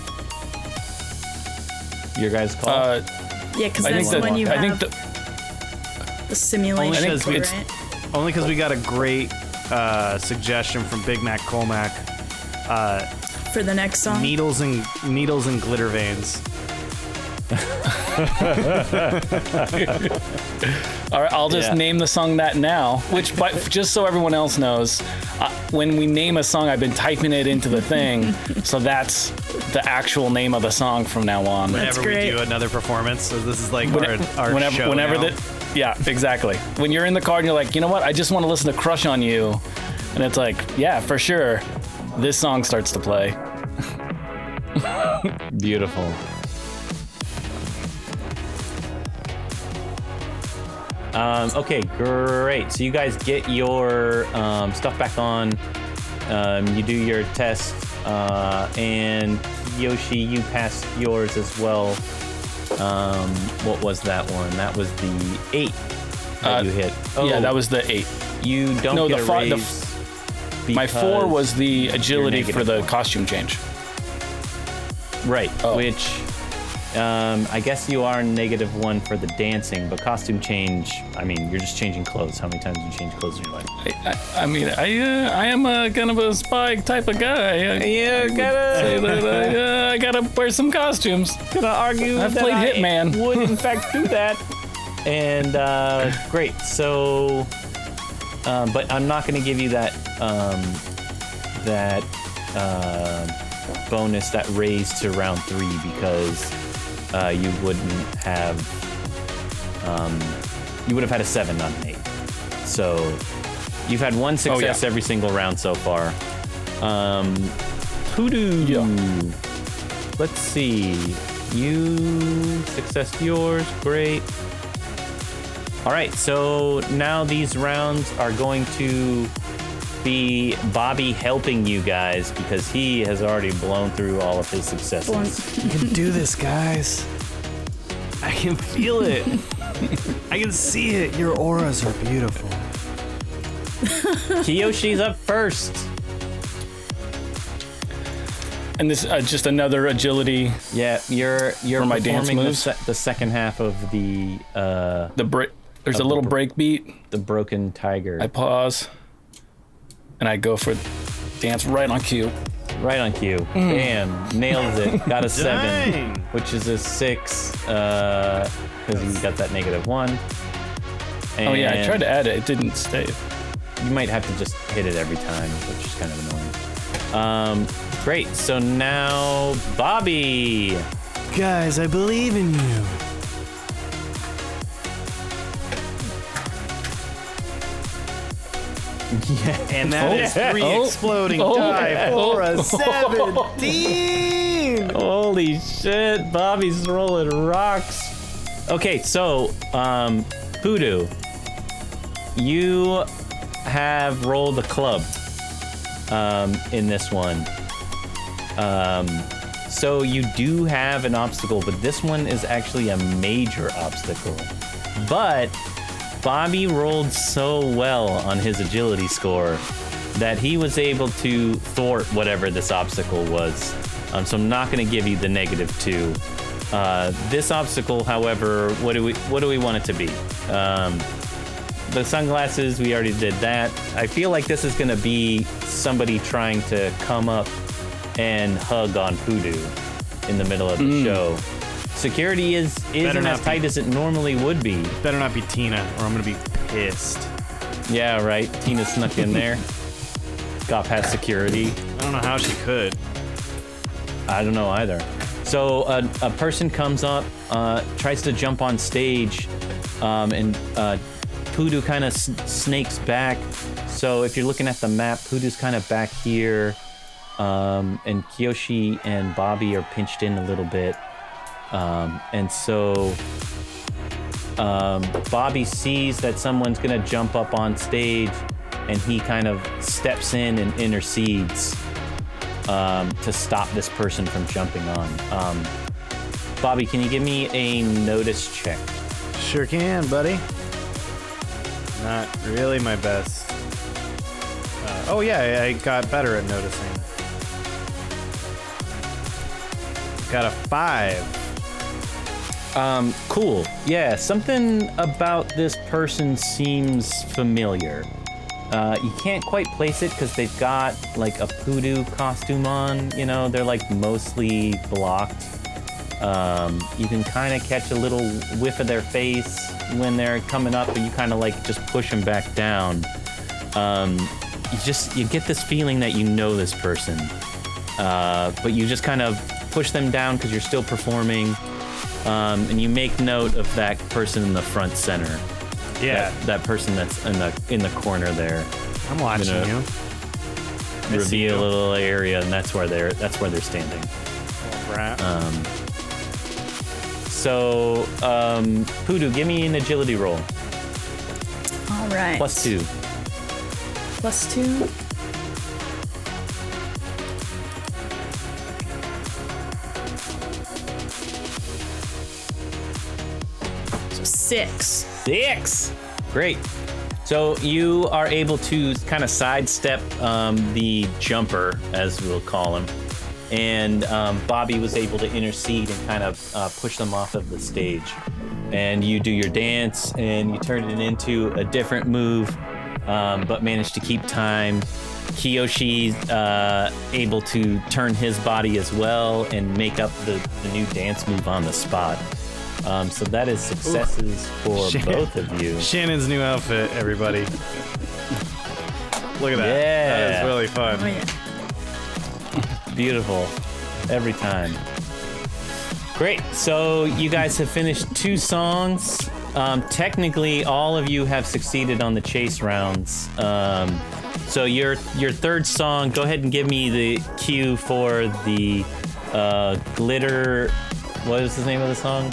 Your guys call? uh, Yeah, because I that's the one you I have think the, the simulation Only 'cause for, we- right? Only because we got a great uh, suggestion from Big Mac Colmac. Uh, For the next song. needles and needles and glitter veins. [LAUGHS] all right, I'll just Yeah. name the song that now. Which, but just so everyone else knows, uh, when we name a song, I've been typing it into the thing, so that's the actual name of the song from now on. Whenever we do another performance, so this is like When- our, our whenever, show whenever now. the, yeah, exactly. When you're in the car and you're like, you know what, I just want to listen to "Crush on You," and it's like, yeah, for sure, this song starts to play. [LAUGHS] Beautiful. Um, okay, great. So you guys get your um, stuff back on. Um, you do your test, uh, and Yoshi, you pass yours as well. Um, what was that one? That was the eight that Uh, you hit. Yeah, Oh, that was the eight. you don't no, get the a fi- the. My four was the agility for the one. costume change. Right, Oh. which um, I guess you are negative one for the dancing, but costume change, I mean, you're just changing clothes. How many times do you change clothes in your life? I, I, I mean, I uh, I am a kind of a spy type of guy. I, Yeah, I gotta- say that I, uh, I gotta wear some costumes. Gonna argue I've that played I Hitman. would in fact do that. And uh, great, so, um, but I'm not gonna give you that um, that uh, bonus that raise to round three because uh, you wouldn't have um, you would have had a seven, not an eight. So you've had one success every single round so far. Um, Hoodoo. Yeah. Let's see. You success yours. Great. All right. So now these rounds are going to be Bobby helping you guys because he has already blown through all of his successes. Blunt. You can do this, guys. I can feel it. I can see it. Your auras are beautiful. [LAUGHS] Kiyoshi's up first. And this uh, just another agility. Yeah, you're you're For my dance performing the, moves? se- the second half of the uh, The break. There's a little break beat. the broken tiger. I pause, and I go for dance right on cue. Right on cue. Mm. Bam. Nails it. Got a seven, which is a six, because you got that negative one. Oh yeah, I tried to add it. It didn't stay. You might have to just hit it every time, which is kind of annoying. Um, great. So now, Bobby. Guys, I believe in you. And that is Oh. three Oh. exploding Oh. die for a Oh. 17. [LAUGHS] Holy shit, Bobby's rolling rocks. Okay, so, um, Hoodoo, you have rolled a club um, in this one. Um, so you do have an obstacle, but this one is actually a major obstacle. But Bobby rolled so well on his agility score that he was able to thwart whatever this obstacle was. Um, so I'm not going to give you the negative two. Uh, this obstacle, however, what do we what do we want it to be? Um, the sunglasses, we already did that. I feel like this is going to be somebody trying to come up and hug on Poodoo in the middle of the show. Security is isn't as tight be. as it normally would be. Better not be Tina, or I'm gonna be pissed. Yeah, right. Tina snuck in there. [LAUGHS] got past security. I don't know how she could. I don't know either. So a, a person comes up, uh, tries to jump on stage, um, and uh, Poodoo kind of snakes back. So if you're looking at the map, Poodoo's kind of back here, um, and Kiyoshi and Bobby are pinched in a little bit. Um, and so um, Bobby sees that someone's gonna jump up on stage, and he kind of steps in and intercedes um, to stop this person from jumping on. Um, Bobby, can you give me a notice check? Sure can, buddy. Not really my best. Uh, oh yeah, I got better at noticing. Got a five. Um, cool. Yeah, something about this person seems familiar. Uh, you can't quite place it because they've got like a poodoo costume on. You know, they're like mostly blocked. Um, you can kind of catch a little whiff of their face when they're coming up, but you kind of like just push them back down. Um, you just you get this feeling that you know this person, uh, but you just kind of push them down because you're still performing. Um, and you make note of that person in the front center. Yeah, That, that person that's in the in the corner there. I'm watching gonna- you. See Reveal you. a little area, and that's where they're that's where they're standing. Rat. Um, so, um, Poodoo, give me an agility roll. All right. Plus two. Plus two. Six. Six. Great. So you are able to kind of sidestep um, the jumper, as we'll call him, and um, Bobby was able to intercede and kind of uh, push them off of the stage. And you do your dance, and you turn it into a different move, um, but manage to keep time. Kiyoshi uh, able to turn his body as well and make up the, the new dance move on the spot. Um, so that is successes for Shit. both of you. Shannon's new outfit, everybody. Look at that. That Yeah. is really Oh fun. yeah. [LAUGHS] Beautiful. Every time. Great. So you guys have finished two songs. Um, technically, all of you have succeeded on the chase rounds. Um, so your your third song, go ahead and give me the cue for the uh, glitter. What is the name of the song?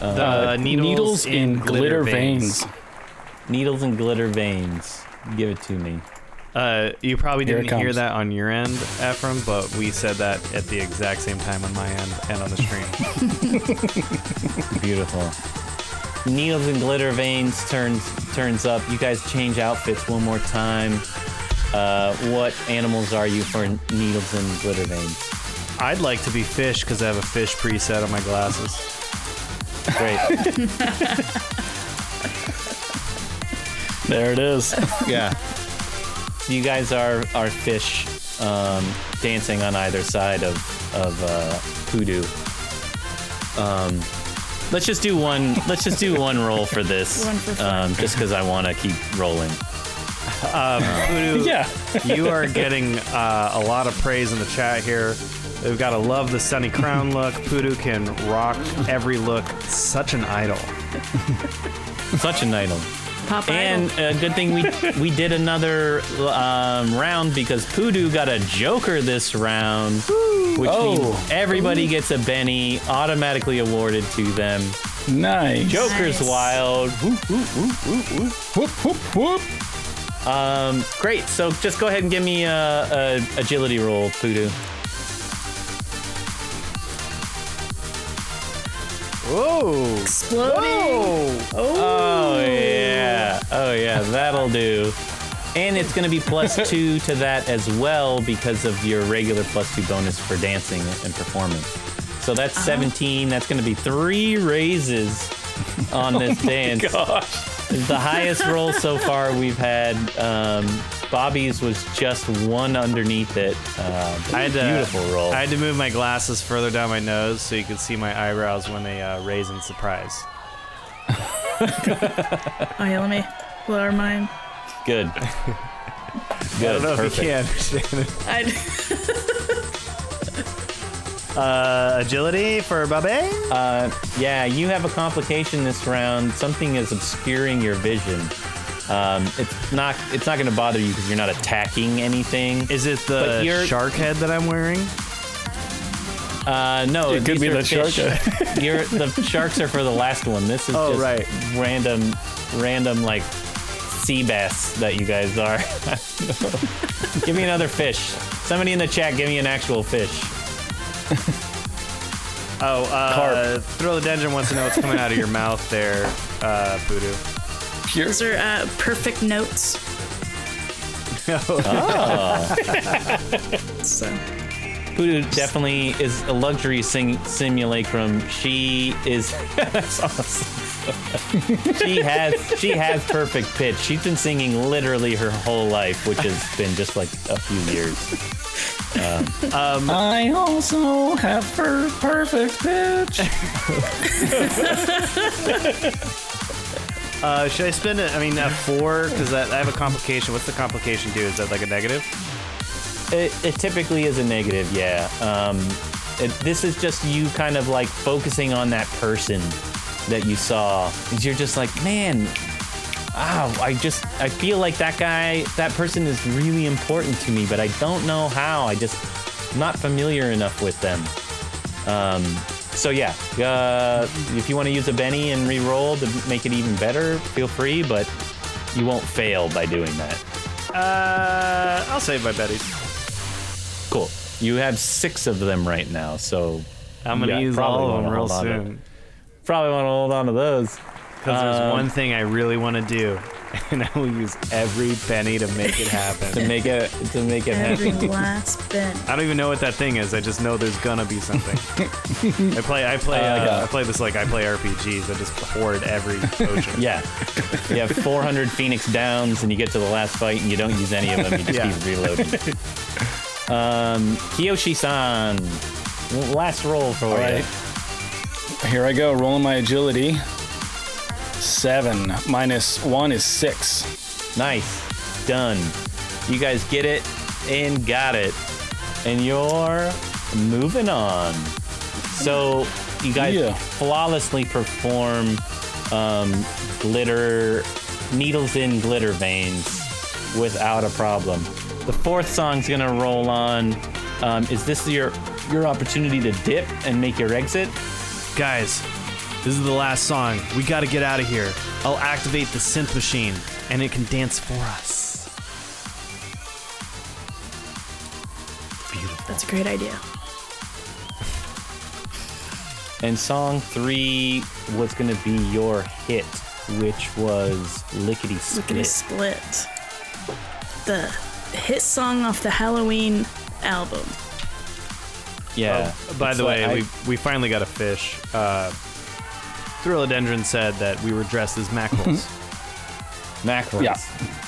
Uh, needles, in glitter, veins. Needles and glitter veins. Give it to me. Uh, you probably didn't hear that on your end, Ephraim, but we said that at the exact same time on my end and on the stream. [LAUGHS] Beautiful. Needles and glitter veins turns turns up. You guys change outfits one more time. Uh, what animals are you for needles and glitter veins? I'd like to be fish because I have a fish preset on my glasses. Great. [LAUGHS] There it is. yeah. So you guys are are fish um, dancing on either side of of uh, Poodoo. Um, let's just do one. Let's just do one roll for this. [LAUGHS] One for um, just because I want to keep rolling. Voodoo, yeah. you are getting uh, a lot of praise in the chat here. We've got to love the Sunny Crown look. Poodoo can rock every look. Such an idol. [LAUGHS] Such an idol. Pop And Idol. a good thing we we did another um, round because Poodoo got a Joker this round, which Oh. means everybody gets a Benny automatically awarded to them. Nice. Joker's Nice. wild. Whoop, whoop, whoop, whoop, whoop. Whoop, whoop, whoop. Um, great. So just go ahead and give me a, a agility roll, Poodoo. Whoa! Exploding. Oh yeah. Oh yeah. That'll do. And it's going to be plus [LAUGHS] two to that as well because of your regular plus two bonus for dancing and performance. So that's uh-huh. 17. That's going to be three raises on [LAUGHS] oh this dance. Oh, gosh. It's the highest roll so far we've had. Um, Bobby's was just one underneath it. Uh, I had to, beautiful roll. I had to move my glasses further down my nose so you could see my eyebrows when they uh, raise in surprise. [LAUGHS] Oh yeah, let me lower mine. Good. [LAUGHS] Good. I don't know perfect. if you can understand it. I, [LAUGHS] Uh, agility for Babe? Uh, yeah, you have a complication this round. Something is obscuring your vision. Um, it's not. It's not going to bother you because you're not attacking anything. Is it the you're- shark head that I'm wearing? Uh, no, It could be are the shark fish. [LAUGHS] You're, the sharks are for the last one. This is Oh, just right. random, random like sea bass that you guys are. [LAUGHS] give me another fish. Somebody in the chat, give me an actual fish. Oh, uh, the Philodendron wants to know what's coming out of your mouth there, uh, Voodoo. Pure. those are uh, perfect notes. [LAUGHS] [LAUGHS] So Voodoo definitely is a luxury sing- simulacrum. She is. [LAUGHS] that's awesome. she has she has perfect pitch. She's been singing literally her whole life, which has been just like a few years. I also have per- perfect pitch. [LAUGHS] Uh, should I spend it? I mean, a four because I have a complication. What's the complication do? Is that like a negative? It, it typically is a negative, yeah. Um, it, this is just you kind of like focusing on that person that you saw. 'Cause You're just like, man, I just, I feel like that guy, that person is really important to me, but I don't know how. I just, I'm not familiar enough with them. Um, so yeah, uh, if you want to use a Benny and re-roll to make it even better, feel free, but you won't fail by doing that. Uh, I'll save my Bennies. Cool. You have six of them right now, so I'm gonna Yeah, use all of them real hold on to- soon probably want to hold on to those. Because there's Um, one thing I really want to do, [LAUGHS] and I will use every penny to make it happen. to make it to make it every happen. last bit. I don't even know what that thing is. I just know there's gonna be something. [LAUGHS] I play. I play. Uh, Uh, I play this like I play RPGs. I just hoard every potion. [LAUGHS] Yeah, you have 400 Phoenix Downs, and you get to the last fight, and you don't use any of them. You just Yeah. keep reloading. um, Kiyoshi-san, last roll for All you. right. Here I go, rolling my agility. Seven minus one is six. Nice, done. You guys get it and got it, and you're moving on. So you guys Yeah. flawlessly perform um, glitter needles in glitter veins without a problem. The fourth song's gonna roll on. Um, is this your your opportunity to dip and make your exit? Guys, this is the last song. We got to get out of here. I'll activate the synth machine, and it can dance for us. That's a great idea. And song three was gonna be your hit, which was Lickety Split. a split. The hit song off the Halloween album. Yeah. Oh, by the like way, I- we, we finally got a fish. Uh, Thrillodendron said that we were dressed as mackerels. mackerels. Yeah.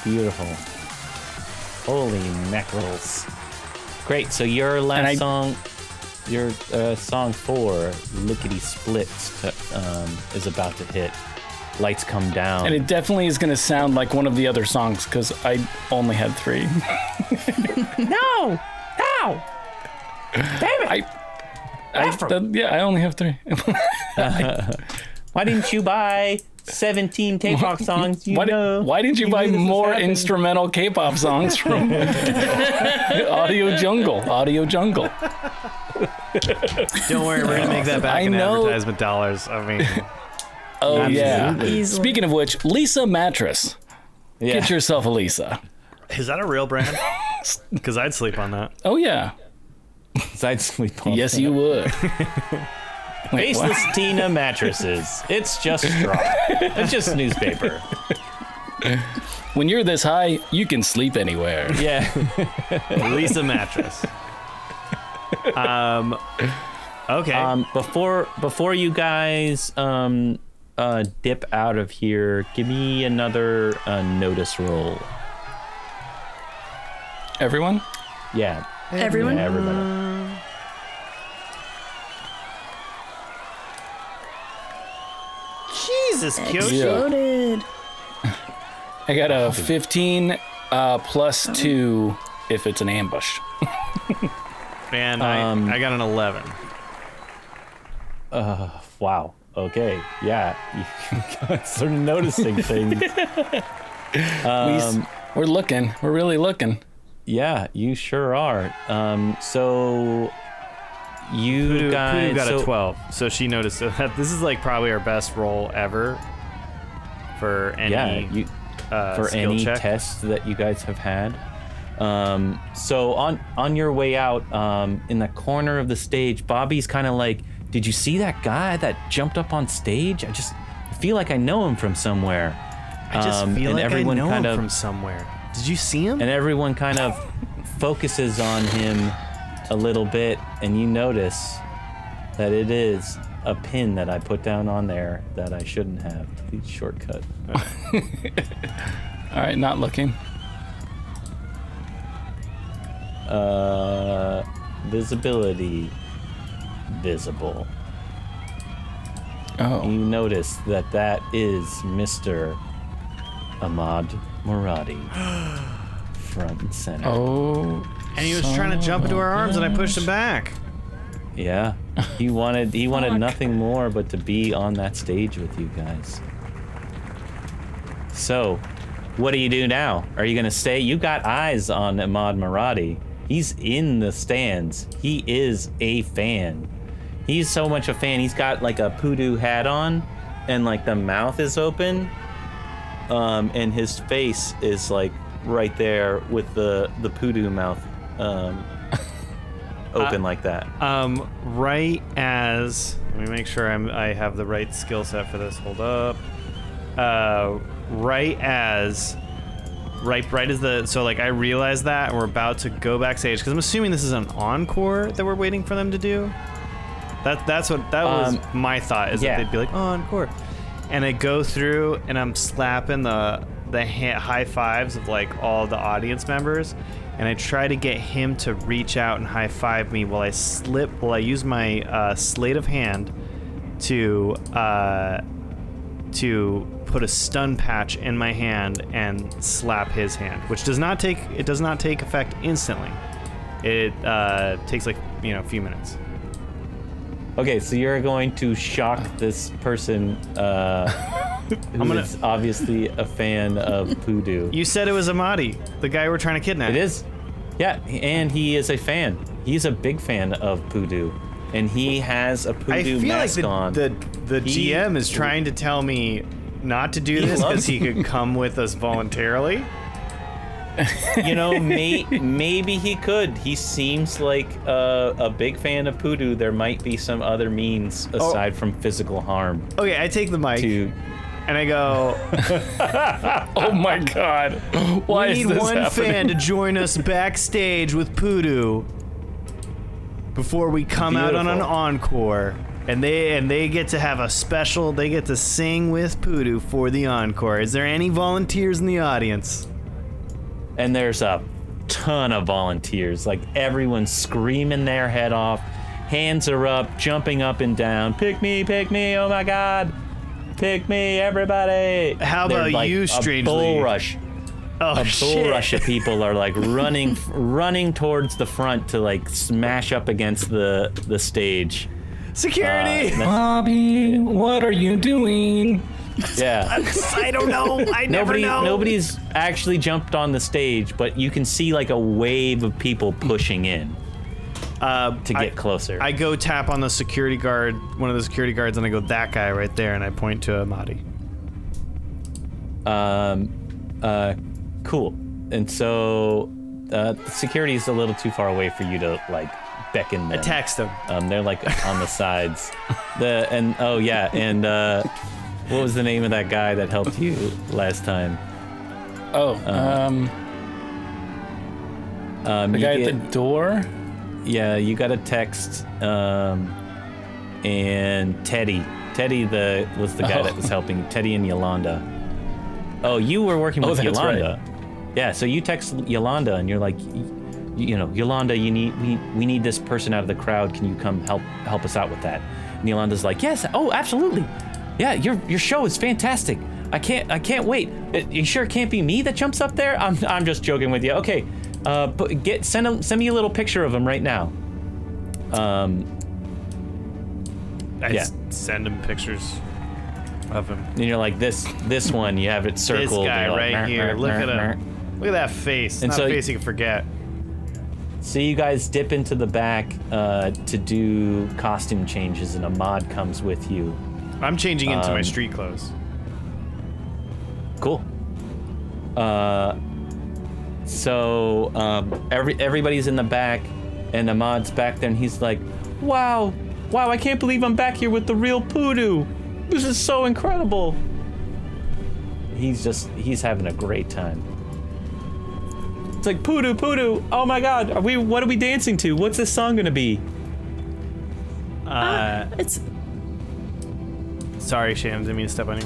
Beautiful. Holy mackerels. Great. So your last I- song, your uh, song four, Lickety Split, um, is about to hit. Lights come down. And it definitely is going to sound like one of the other songs because I only had three. [LAUGHS] no! No! Damn it! I, I that- yeah, I only have three. [LAUGHS] [LAUGHS] Why didn't you buy 17 [LAUGHS] K-pop songs? You why, did, know. why didn't you, You buy knew this was more instrumental K-pop songs from [LAUGHS] Audio Jungle? Audio Jungle. Don't worry, we're gonna make that back I in know- advertisement dollars. I mean, [LAUGHS] Oh yeah. Easily. Speaking of which, Leesa mattress. Yeah. Get yourself a Leesa. is that a real brand? Because I'd sleep on that. Oh yeah. Side sleep on Yes, you would. Wait, what? Tina mattresses. It's just straw. It's just newspaper. When you're this high, you can sleep anywhere. Yeah. Leesa mattress. Um. Okay. Um, before before you guys um uh dip out of here, give me another uh, notice roll. Everyone? Yeah. Everyone? Yeah, everybody. Jesus, Kiyoshi. Yeah. Exploded. I got a 15 Uh, plus two if it's an ambush. [LAUGHS] And I, Um, I got an 11. Wow. Okay. Yeah. [LAUGHS] You guys are noticing things. [LAUGHS] we, Um, we're looking. We're really looking. yeah, you sure are. Um, so you Pudu, guys Pudu got so, a 12. So she noticed [LAUGHS] that this is like probably our best roll ever for any Yeah, you uh, for skill any check. test that you guys have had. Um, so on on your way out, um, in the corner of the stage, Bobby's kind of like, "Did you see that guy that jumped up on stage? I just feel like I know him from somewhere." I just Um, feel and like everyone I know kind him of from somewhere. Did you see him? and everyone kind of [LAUGHS] focuses on him a little bit, and you notice that it is a pin that I put down on there that I shouldn't have. Please shortcut. [LAUGHS] All right, not looking. Uh, visibility visible. Oh, You notice that that is Mr. Ahmad Muradi, [GASPS] front and center. oh. And he was trying to jump into our arms, and I pushed him back. Yeah, he wanted he wanted nothing more but to be on that stage with you guys. So, what do you do now? Are you gonna stay? You got eyes on Ahmad Muradi. He's in the stands. He is a fan. He's so much a fan. He's got like a poodoo hat on, and like the mouth is open, um, and his face is like right there with the the poodoo mouth um, [LAUGHS] open like that. Um, right as let me make sure I'm I have the right skill set for this. Hold up. Uh, right as right right as the so like I realize that and we're about to go backstage because I'm assuming this is an encore that we're waiting for them to do. That that's what that was Um, my thought is yeah. that they'd be like oh, encore, and I go through and I'm slapping the the ha- high fives of like all the audience members, and I try to get him to reach out and high five me while I slip while I use my uh, sleight of hand to uh, to put a stun patch in my hand and slap his hand, which does not take it does not take effect instantly. It uh, takes like you know a few minutes. Okay, so you're going to shock this person uh, [LAUGHS] who gonna- is obviously a fan of [LAUGHS] Poodoo. You said it was Amadi, the guy we're trying to kidnap. It is. Yeah, and he is a fan. He's a big fan of Poodoo. And he has a Poodoo feel like mask the, on. the the He- GM is trying to tell me not to do this because he [LAUGHS] could come with us voluntarily. you know, [LAUGHS] may, maybe he could. He seems like a, a big fan of Poodoo. There might be some other means Oh. aside from physical harm Okay, I take the mic to. And I go. [LAUGHS] Oh my God! Why we is need one happening? fan to join us backstage with Poodoo before we come out on an encore. And they and they get to have a special. They get to sing with Poodoo for the encore. Is there any volunteers in the audience? and there's a ton of volunteers like everyone's screaming their head off hands are up jumping up and down pick me pick me oh my god pick me everybody How They're about like you, a bull rush Oh a bull shit! rush of people are like [LAUGHS] running running towards the front to like smash up against the the stage Security! Uh, Bobby, what are you doing? yeah [LAUGHS] I don't know. I never [LAUGHS] Nobody, know. nobody's actually jumped on the stage, but you can see like a wave of people pushing in uh, to get I, closer. I go tap on the security guard, one of the security guards, and I go, that guy right there, and I point to Amadi. Um, uh, cool. And so, uh, security is a little too far away for you to like beckon them. Text him. Um, they're like on the sides. [LAUGHS] The and oh yeah, and uh, what was the name of that guy that helped you last time? Oh, um, Um, the guy get- at the door. Yeah, you got a text, um, and Teddy. Teddy the was the guy Oh. that was helping Teddy and Yolanda. Oh, you were working with Oh, with right. Yolanda. Yeah, so you text Yolanda and you're like, you know, Yolanda, you need we we need this person out of the crowd. Can you come help help us out with that? And Yolanda's like, yes, oh, absolutely. Yeah, your your show is fantastic. I can't. I can't wait. Uh, You sure it can't be me that jumps up there? I'm. I'm just joking with you. Okay. Uh, but get send a, send me a little picture of him right now. Um, I Yeah. send him pictures of him. and you're like this. This one. You have it circled. This guy like, right "Mer, here. Look at mer." him. Look at that face. And Not so- a face you can forget. So you guys dip into the back uh, to do costume changes, and Ahmad comes with you. I'm changing into my Um, street clothes. Cool. Uh, so um, every everybody's in the back, and Ahmad's back there, and he's like, "Wow, wow! I can't believe I'm back here with the real Poodoo. This is so incredible." He's just he's having a great time. It's like Poodoo, Poodoo. Oh my God, are we? What are we dancing to? What's this song gonna be? Uh, It's sorry, Shams. Didn't mean to step on you.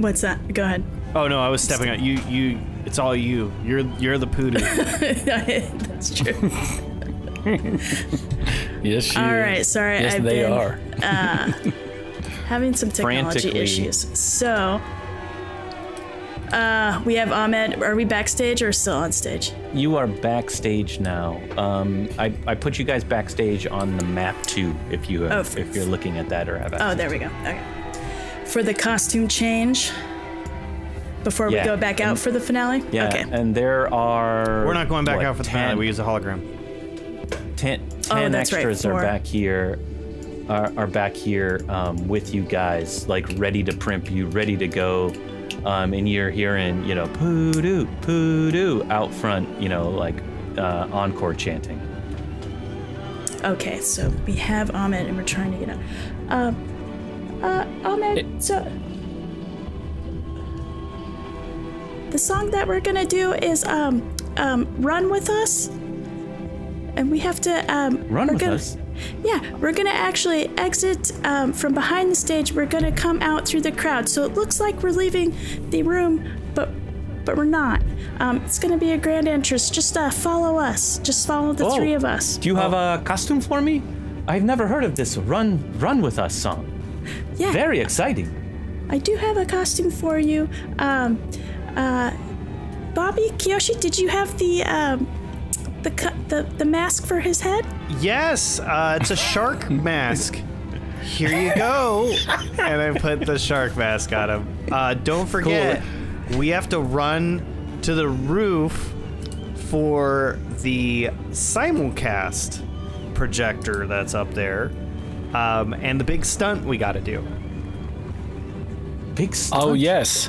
what's that? Go ahead. Oh no, I was stepping on you. You. It's all you. You're you're the poodoo. [LAUGHS] That's true. [LAUGHS] Yes, she All is. right, sorry. Yes, I've they been are. [LAUGHS] having some technology Frantically. issues. So, uh, we have Ahmed. Are we backstage or still on stage? You are backstage now. Um, I, I put you guys backstage on the map too, if you Oh, have, f- if you're looking at that or have Oh, there we go. Okay. For the costume change, before Yeah, we go back out and- for the finale. Yeah, Okay. and there are. We're not going back what, out for the 10, finale. We use a hologram. 10, Oh, 10 that's right, extras are back here. Are, are back here um, with you guys, like ready to primp you, ready to go. Um, and you're hearing, you know, poodoo, poodoo out front, you know, like uh, encore chanting. Okay, so we have Ahmed and we're trying to get out. Um, uh, Ahmed, so. The song that we're gonna do is um, um, Run With Us. And we have to. Um, Run with gonna, us. Yeah, we're gonna actually exit um, from behind the stage. We're gonna come out through the crowd. So it looks like we're leaving the room, but but we're not. Um, it's gonna be a grand entrance. Just uh, follow us. Just follow the Oh. three of us. Do you have a costume for me? I've never heard of this "Run, Run with Us" song. Yeah. Very exciting. I do have a costume for you. Um, uh, Bobby Kiyoshi, did you have the um, the cu- the the mask for his head? Yes, uh, it's a shark [LAUGHS] mask. Here you go. And I put the shark mask on him. Uh, don't forget, we have to run to the roof for the simulcast projector that's up there. Um, and the big stunt we got to do. Big stunt. Oh yes,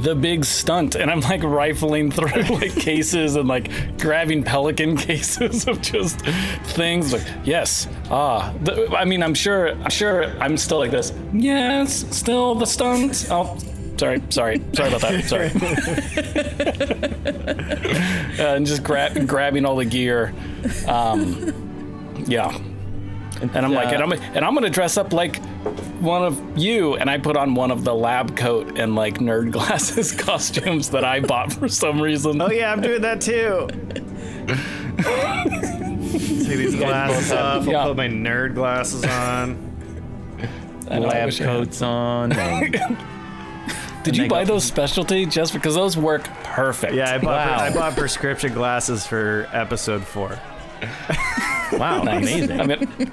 the big stunt, and I'm like rifling through [LAUGHS] like cases and like grabbing pelican [LAUGHS] cases of just things. Like yes, ah. The, I mean, I'm sure. I'm sure. I'm still like this. Yes, still the stunt. Oh. Sorry, sorry, sorry about that. Sorry. [LAUGHS] uh, and just grab, grabbing all the gear. Um, yeah. And I'm like, and I'm, and I'm gonna dress up like one of you, and I put on one of the lab coat and like nerd [LAUGHS] glasses costumes that I bought for some reason. Oh, yeah, I'm doing that too. Take these glasses off. I'll Yeah. put my nerd glasses on. [LAUGHS] I know, I lab wish I had. coats on. [LAUGHS] Did you buy those specialty just because those work perfect? Yeah, I bought, Wow. I bought prescription glasses for episode four. Wow, amazing. I mean,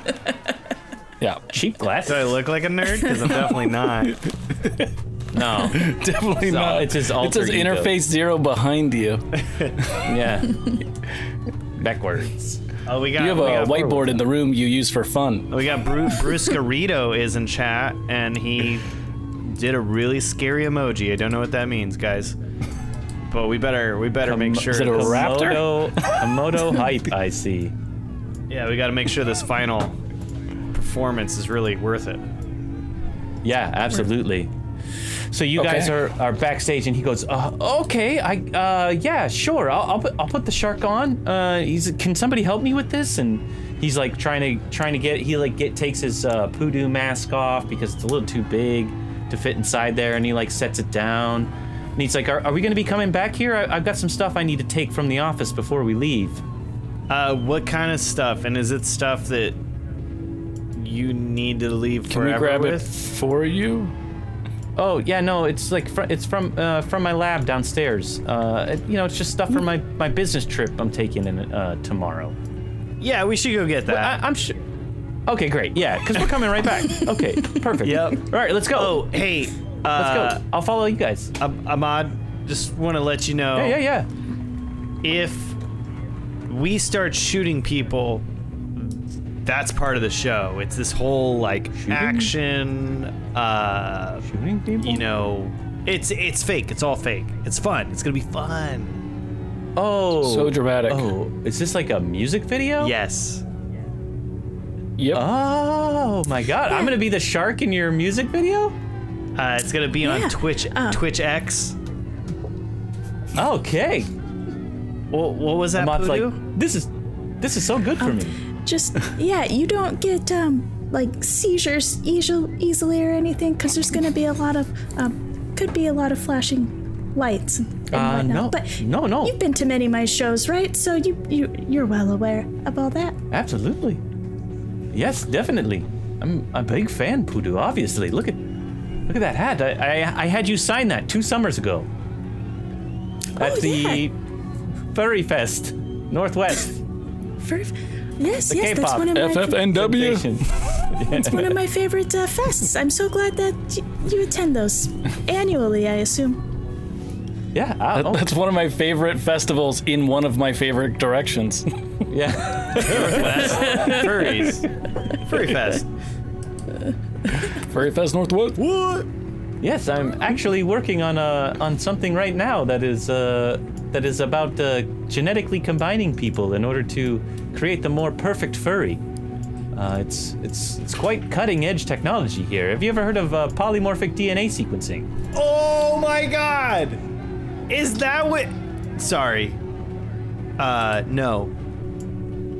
yeah, Cheap glasses. Do I look like a nerd? Because I'm definitely not. [LAUGHS] No. definitely So, not. it's his It says ego. interface zero behind you. [LAUGHS] Yeah. Backwards. Oh, we got. You have a got, whiteboard in the room you use for fun. We got Bruce, Bruce Garrido is in chat, and he did a really scary emoji. I don't know what that means, guys. But we better we better make sure. is it a raptor? Moto, a moto [LAUGHS] hype, I see. Yeah, we got to make sure this final performance is really worth it. Yeah, absolutely. So you Okay. guys are, are backstage, and he goes, uh, "Okay, I uh, yeah, sure. I'll, I'll put I'll put the shark on. Uh, he's can somebody help me with this?" And he's like trying to trying to get he like get takes his uh, poodoo mask off because it's a little too big to fit inside there, and he like sets it down. And he's like, "Are, are we going to be coming back here? I, I've got some stuff I need to take from the office before we leave." Uh, what kind of stuff? And is it stuff that you need to leave Can we forever grab it for you? Oh yeah, no, it's like fr- it's from uh, from my lab downstairs. Uh, it- you know, it's just stuff for my my business trip I'm taking in uh, tomorrow. Yeah, we should go get that. I, I'm sure. Okay, great. Yeah, because we're coming right back. Okay, perfect. [LAUGHS] Yep. All right, let's go. oh, hey, let's uh, go. I'll follow you guys. Am- Ahmad, just want to let you know Yeah, yeah, yeah. if we start shooting people, that's part of the show. It's this whole like action, uh, Shooting people. you know, it's it's fake. It's all fake. It's fun. It's gonna be fun. Oh. So dramatic. Oh, is this like a music video? Yes. Yep. Oh my god, I'm gonna be the shark in your music video? Uh, it's gonna be on Twitch Oh. Twitch X. Okay. What, what was that? Ahmad's like, this is this is so good for me. Just yeah, you don't get um like seizures easily, easily or anything because there's gonna be a lot of um could be a lot of flashing lights and, and Uh, whatnot. no. But No, no. you've been to many of my shows, right? So you you you're well aware of all that. Absolutely. Yes, definitely. I'm a big fan, Pudu. Obviously, look at look at that hat. I I, I had you sign that two summers ago at Oh, the yeah. Furry Fest Northwest. For, yes, The yes, that's K-pop one of my fa- FFNW. Station. [LAUGHS] it's one of my favorite uh, fests. I'm so glad that y- you attend those annually. I assume. Yeah. I, oh, That's one of my favorite festivals in one of my favorite directions. yeah. [LAUGHS] Furry Fest. Furries. Furry Fest. [LAUGHS] [LAUGHS] Furry Fest Northwood. What? Yes, I'm actually working on uh, on something right now that is uh, that is about uh, genetically combining people in order to create the more perfect furry. Uh, it's it's it's quite cutting edge technology here. Have you ever heard of uh, polymorphic DNA sequencing? Oh my god! Is that what? Sorry. Uh, no.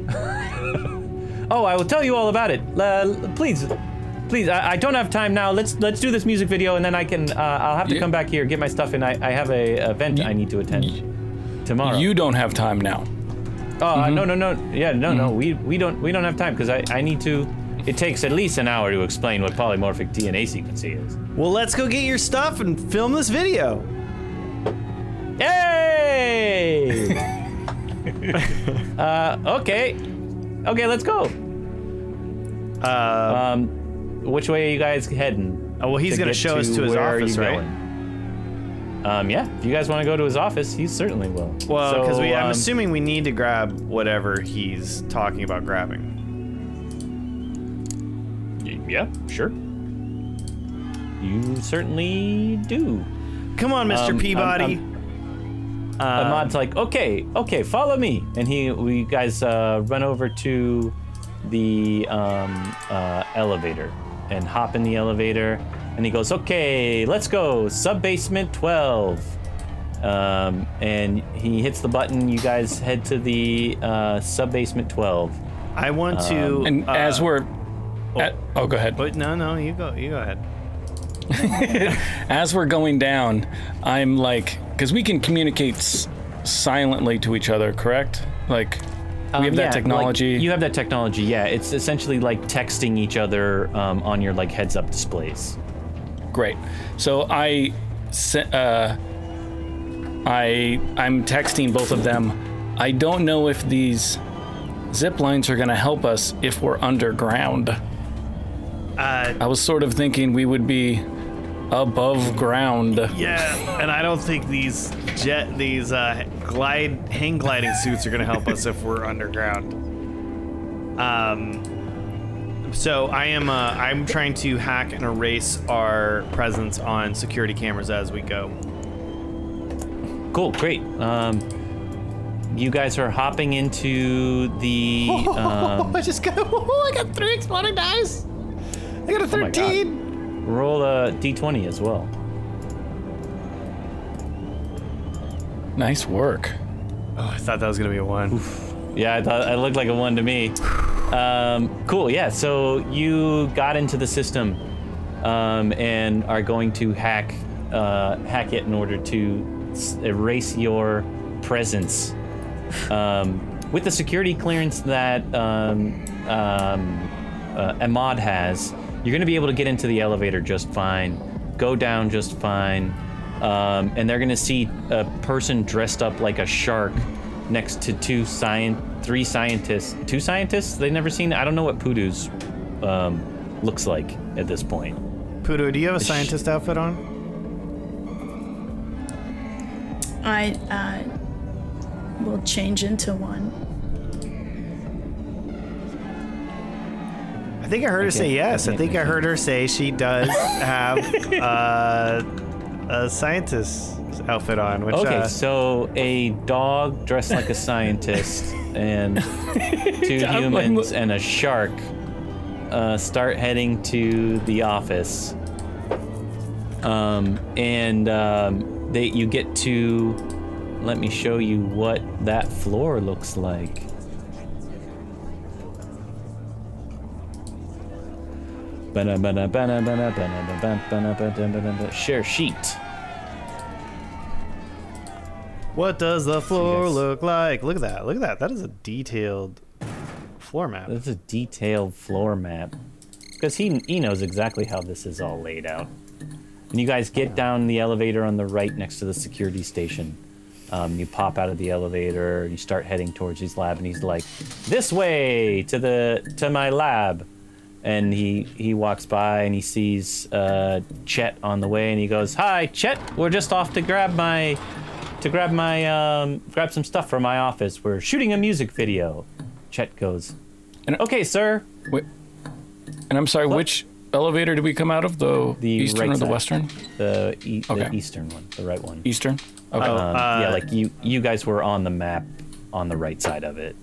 [LAUGHS] Oh, I will tell you all about it. Uh, please, please. I, I don't have time now. Let's let's do this music video, and then I can. Uh, I'll have to You- come back here, get my stuff, and I, I have a event I need to attend tomorrow. You don't have time now. Oh uh, Mm-hmm. no no no yeah no no we we don't we don't have time because I I need to. It takes at least an hour to explain what polymorphic DNA sequencing is. Well, let's go get your stuff and film this video. Hey! [LAUGHS] [LAUGHS] uh, okay, okay, let's go. Uh, Um, which way are you guys heading? oh, well, he's to gonna show us to his office, right? going? Um, yeah. If you guys want to go to his office, he certainly will. Well, because So, we, I'm um, assuming we need to grab whatever he's talking about grabbing. y- Yeah, sure. You certainly do. Come on, Mr. Um, I'm- Peabody. I'm- Ahmad's like, okay, okay, follow me, and he, we guys uh, run over to the um, uh, elevator and hop in the elevator, and he goes, okay, let's go, sub basement twelve, um, and he hits the button. You guys head to the uh, sub basement twelve. I want to. um, And uh, as we're, at, oh, go ahead. But no, no, you go. You go ahead. [LAUGHS] As we're going down, I'm like, because we can communicate s- silently to each other, correct? Like, we Um, have yeah, that like, technology. you have that technology, yeah. It's essentially like texting each other um, on your like heads-up displays. Great. So I, uh, I, I'm texting both of them. I don't know if these zip lines are going to help us if we're underground. Uh, I was sort of thinking we would be above ground. yeah, and I don't think these jet, these uh, glide, hang gliding suits are gonna help us if we're underground. Um, so I am, uh, I'm trying to hack and erase our presence on security cameras as we go. Cool, great. Um, you guys are hopping into the. [LAUGHS] Um, I just got, [LAUGHS] I got three exploding dice. I got a my God. 13. roll a d20 as well. Nice work. Oh, I thought that was gonna be a one. Yeah, I thought it looked like a one to me. Um, cool. Yeah. So you got into the system um, and are going to hack uh, hack it in order to s- erase your presence. Um, with the security clearance that um, um, uh, Ahmad has, you're going to be able to get into the elevator just fine. go down just fine. Um, and they're gonna see a person dressed up like a shark next to two science, three scientists, two scientists. They've never seen. I don't know what Pudu's um, looks like at this point. Pudu, do you have a scientist outfit on? I uh, will change into one. I think I heard her say can't- I yes. I, think I heard her say she does [LAUGHS] have uh, a scientist outfit on. Which Okay, uh, so a dog dressed like a scientist and [LAUGHS] two humans and a shark uh, start heading to the office. Um, and um, they you get to let me show you what that floor looks like. Share sheet. what does the floor look like? Look at that. Look at that. That is a detailed floor map. That's a detailed floor map. Because he, he knows exactly how this is all laid out. And you guys get down the elevator on the right next to the security station. Um, you pop out of the elevator and you start heading towards his lab, and he's like, "This way to the to my lab." And he he walks by and he sees uh, Chet on the way, and he goes, "Hi, Chet. We're just off to grab my to grab my um, grab some stuff from my office. We're shooting a music video." Chet goes, And- "Okay, sir." Wait. And I'm sorry, which elevator did we come out of? The, The eastern right or the side. western? The, e- the eastern one, the right one. Eastern. Okay. Oh, Um, uh, yeah, like you you guys were on the map on the right side of it.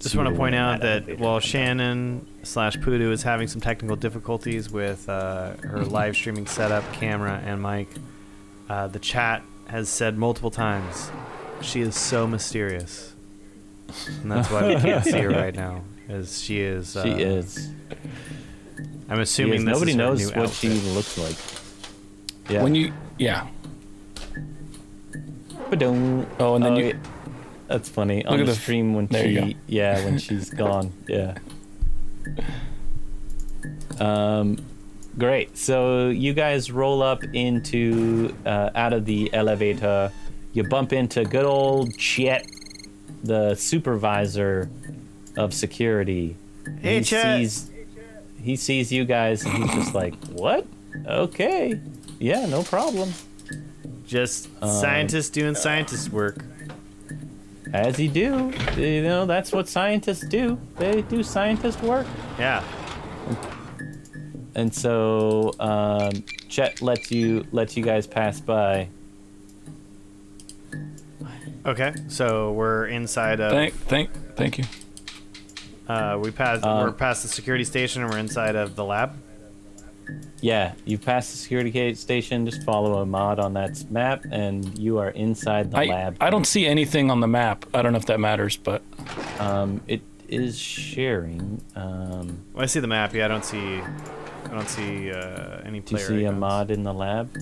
Just want to point out that elevator. while Shannon slash Pudu is having some technical difficulties with uh, her [LAUGHS] live streaming setup, camera, and mic, uh, the chat has said multiple times she is so mysterious, and that's why we [LAUGHS] can't see her right now. As she is, uh, She is. I'm assuming is. this Nobody is her knows new what she outfit. looks like. Yeah. When you, yeah. Ba-dum. Oh, and then Oh, you. yeah. That's funny. on at the, the stream when there you she, yeah, when she's [LAUGHS] gone. Yeah. Um, great. So you guys roll up into uh, out of the elevator. You bump into good old Chet, the supervisor of security. Hey, he Chet. sees he sees you guys and he's just like, "What? Okay, yeah, no problem." Just Um, scientists doing scientist work. As you do, you know that's what scientists do. They do scientist work. Yeah. And so um, Chet lets you lets you guys pass by. Okay. So we're inside of. Thank, thank, thank you. Uh, we passed. Um, we're past the security station and we're inside of the lab. Yeah, you pass the security gate station. Just follow Ahmad on that map, and you are inside the I, lab. I don't see anything on the map. I don't know if that matters, but Um, it is sharing. Um, I see the map. Yeah, I don't see. I don't see uh, any do you player. see Ahmad in the lab?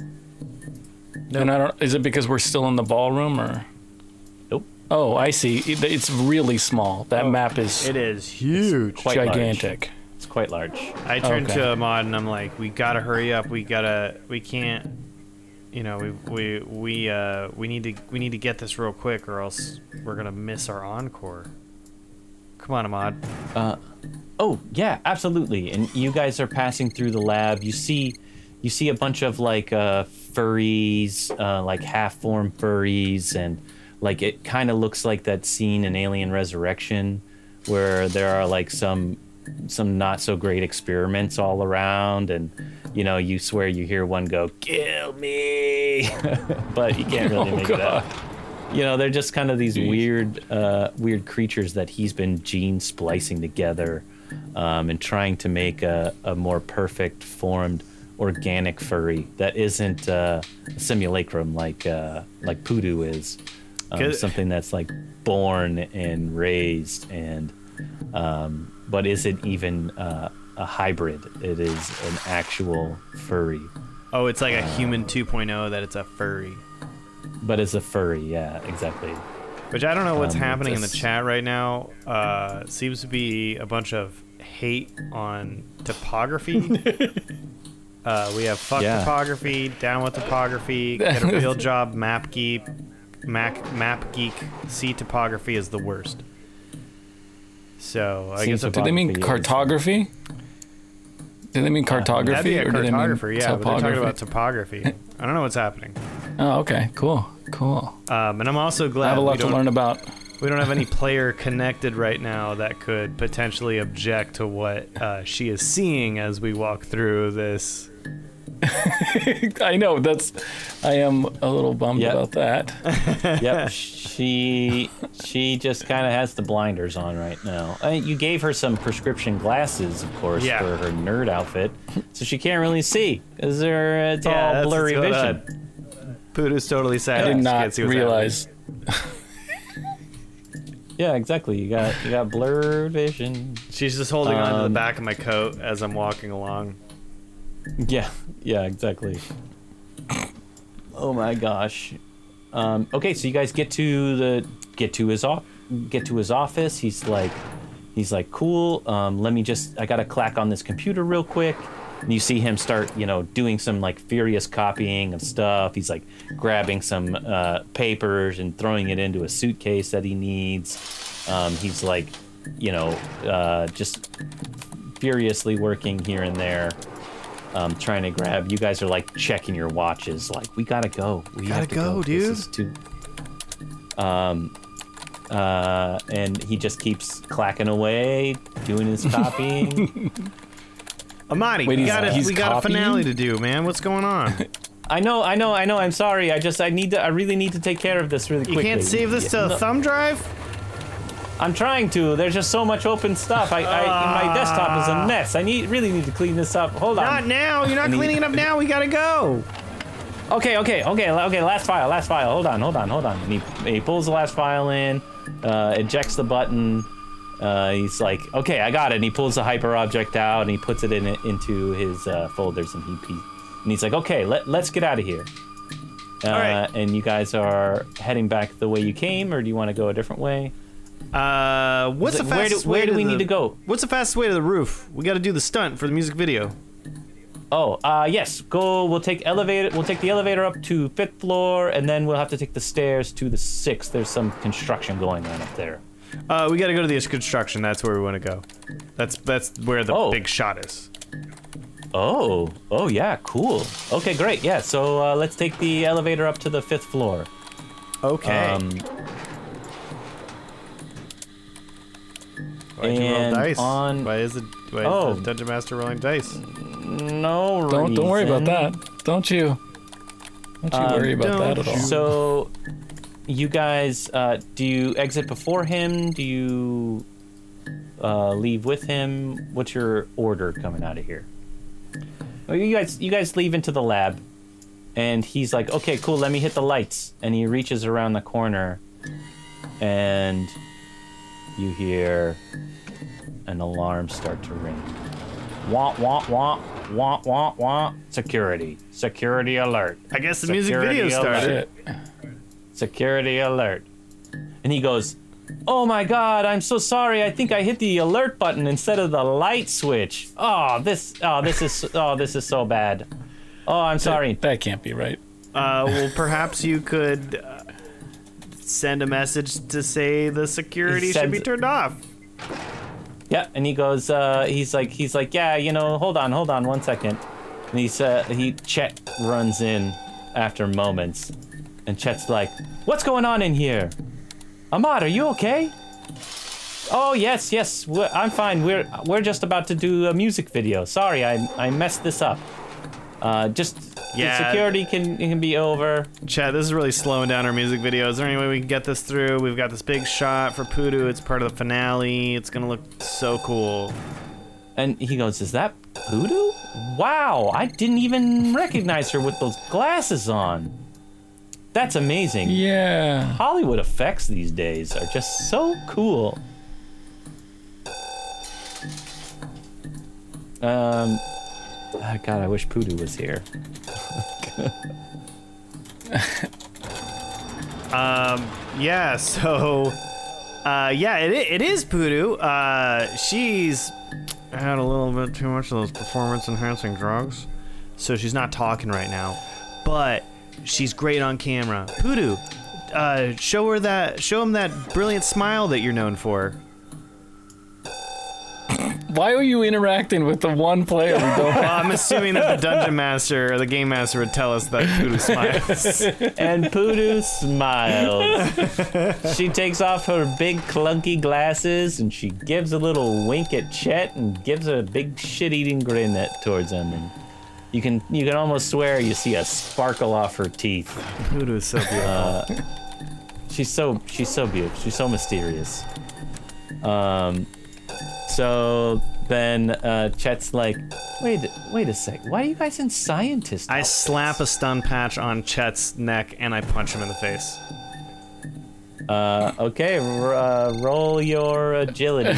and I don't. Is it because we're still in the ballroom or? Nope. Oh, I see. It- It's really small. That map is Oh, It is huge. Quite large. Gigantic. It's quite large. I turned Okay. to Ahmad and I'm like, we gotta hurry up. We gotta. We can't. You know, we we we uh we need to we need to get this real quick or else we're gonna miss our encore. Come on, Ahmad. Uh, oh yeah, absolutely. And you guys are passing through the lab. You see, you see a bunch of like uh, furries, uh, like half-formed furries, and like it kind of looks like that scene in Alien Resurrection, where there are like some some not so great experiments all around, and you know you swear you hear one go "kill me," [LAUGHS] but you can't really [LAUGHS] Oh, make it out God. you know they're just kind of these weird uh, weird creatures that he's been gene splicing together um, and trying to make a, a more perfect formed organic furry that isn't uh, a simulacrum like uh, like Pudu is. Um, something that's like born and raised and um, but is it even uh, a hybrid it is an actual furry Oh, it's like a human 2.0 that it's a furry. but it's a furry yeah exactly Which I don't know what's Um, happening in the chat right now. Uh, seems to be a bunch of hate on topography. [LAUGHS] Uh, we have fuck Yeah. topography, down with topography, get a [LAUGHS] real job, map geek, Mac, map geek. C topography is the worst. So I C guess Do they mean Topography cartography? Do they mean cartography that'd be a or do they mean cartographer, yeah. But they're talking about topography. [LAUGHS] I don't know what's happening. Oh, okay, cool, cool. Um, and I'm also glad I have a lot to learn about. we don't have any player connected right now that could potentially object to what uh, she is seeing as we walk through this. [LAUGHS] I know that's. I am a little bummed Yep. about that. [LAUGHS] yep. [LAUGHS] She she just kind of has the blinders on right now. I mean, you gave her some prescription glasses, of course, Yeah. for her nerd outfit, so she can't really see. Is there? It's Yeah, all that's blurry what's vision. Poodoo's totally sad. I did She not can't see realize. Yeah, exactly. You got you got blurred vision. She's just holding on to the Um, back of my coat as I'm walking along. Yeah, yeah, exactly. oh my gosh. Um, okay, so you guys get to the get to his off get to his office. He's like he's like cool. Um, let me just I gotta clack on this computer real quick. And you see him start, you know, doing some like furious copying of stuff. He's like grabbing some uh, papers and throwing it into a suitcase that he needs. Um, he's like, you know, uh, just furiously working here and there um, trying to grab. You guys are like checking your watches. Like we gotta go. We Gotta have to go, This dude. is too. Um, uh, and he just keeps clacking away, doing his [LAUGHS] copying. Amani, Wait, we got a, he's we got a finale to do, man. What's going on? [LAUGHS] I know, I know, I know. I'm sorry. I just, I need to, I really need to take care of this really quickly. You can't save this to a no, thumb drive? I'm trying to. There's just so much open stuff. I, I my desktop is a mess. I need, really need to clean this up. Hold on. Not now. You're not need- cleaning it up now. We gotta go. Okay, okay, okay, okay. Last file, last file. Hold on, hold on, hold on. And he, he pulls the last file in, uh, ejects the button. Uh, he's like, okay, I got it. And he pulls the hyper object out and he puts it in into his uh, folders and he, he and he's like, okay, let let's get out of here. Uh, right. And you guys are heading back the way you came, or do you want to go a different way? Uh, what's the Where do- fastest where way do we the- need to go? What's the fastest way to the roof? We got to do the stunt for the music video. Oh, uh, yes. Go. We'll take elevator. We'll take the elevator up to fifth floor, and then we'll have to take the stairs to the sixth. There's some construction going on up there. Uh, we got to go to the construction. That's where we want to go. That's that's where the Oh. big shot is. Oh, oh yeah, cool. Okay, great. Yeah, so uh, let's take the elevator up to the fifth floor. Okay. Um, Why'd you roll and dice? on- Why is it? Why Oh. is the Dungeon Master rolling dice? no, Don't don't worry about that. Don't you? Don't you Um, worry about that at all. So, you guys, uh, do you exit before him? Do you uh, leave with him? What's your order coming out of here? Well, you guys, you guys leave into the lab, and he's like, "Okay, cool. Let me hit the lights." And he reaches around the corner, and you hear an alarm start to ring. Wah wah wah wah wah wah. Security, security alert. I guess the music Security video alert. started. Shit. Security alert. And he goes, Oh my god, I'm so sorry. I think I hit the alert button instead of the light switch. Oh, this oh this is oh this is so bad. Oh, I'm sorry. That can't be right. Uh, well, perhaps you could uh, send a message to say the security He should be turned off. Yeah, and he goes uh he's like he's like, "Yeah, you know, hold on, hold on one second. And he's uh he Chet runs in after moments. And Chet's like, "What's going on in here?" Ahmad, are you okay? Oh yes, yes, I'm fine. We're we're just about to do a music video. Sorry, I I messed this up. Uh, just Yeah. the security can can be over. Chad, this is really slowing down our music video. Is there any way we can get this through? We've got this big shot for Pudu. It's part of the finale. It's gonna look so cool. And he goes, "Is that Pudu? Wow, I didn't even recognize her with those glasses on. That's amazing. Yeah. Hollywood effects these days are just so cool." Um, ah, God, I wish Poodoo was here. [LAUGHS] um, Yeah, so uh, yeah, it, it is Poodoo. Uh, she's had a little bit too much of those performance enhancing drugs. so she's not talking right now. But she's great on camera. Poodoo, uh, show her that. Show him that brilliant smile that you're known for. Why are you interacting with the one player we don't Well, I'm assuming that the dungeon master or the game master would tell us that Poodoo smiles. [LAUGHS] And Poodoo smiles. she takes off her big clunky glasses and she gives a little wink at Chet and gives a big shit-eating grin at towards him. And you can you can almost swear you see a sparkle off her teeth. Poodoo is so beautiful. She's so she's so beautiful. She's so mysterious. Um, so then uh, Chet's like, wait wait a sec. Why are you guys in scientist? I outfits?" slap a stun patch on Chet's neck and I punch him in the face. Uh, okay, r- uh, roll your agility.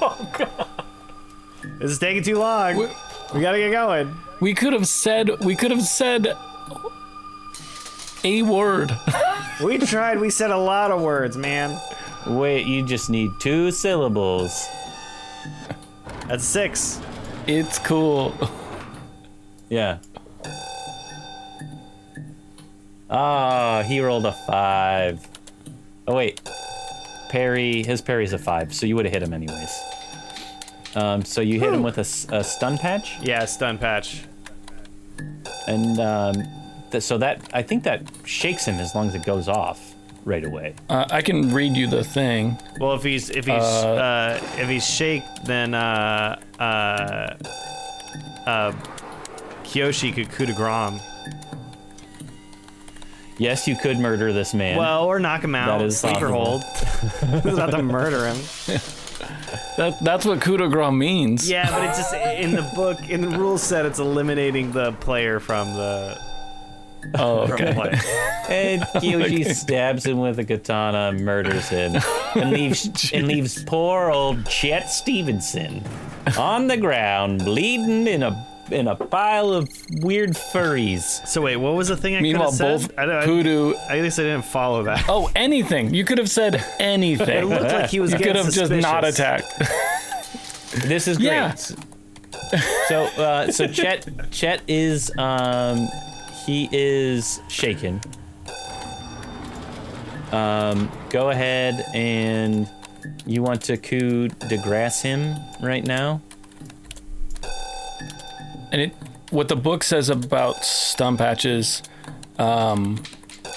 Oh [LAUGHS] god. This is taking too long. We gotta get going. We could have said we could have said a word. We tried. We said a lot of words, man. Wait, you just need two syllables. That's six. It's cool. Yeah. Ah, he rolled a five. Oh wait, parry. His parry's a five, so you would have hit him anyways. Um, so you hit him with a, a, stun patch, Yeah, stun patch. and um, th- so that I think that shakes him as long as it goes off right away. Uh, I can read you the thing. Well, if he's if he's uh, if he's shake, then uh uh uh Kiyoshi could coup de grace. Yes, you could murder this man. Well, or knock him out. That is sleeper possible. hold. [LAUGHS] It's not to murder him. [LAUGHS] That that's what coup de grace means. Yeah, but it's just in the book, in the rule set, it's eliminating the player from the Oh, [LAUGHS] from the okay. play. And [LAUGHS] Kiyoshi stabs him with a katana, murders him, and leaves [LAUGHS] and leaves poor old Chet Stevenson on the ground, bleeding in a in a pile of weird furries. So wait, what was the thing I could Meanwhile, have said? both I, don't- I, Poodoo. I guess I didn't follow that. Oh, anything. You could have said anything. It looked like he was you getting could have just not attacked. This is great. Yeah. So uh, so Chet Chet is um he is shaken. Um, go ahead and you want to coup de him right now. And it, what the book says about stun patches, um,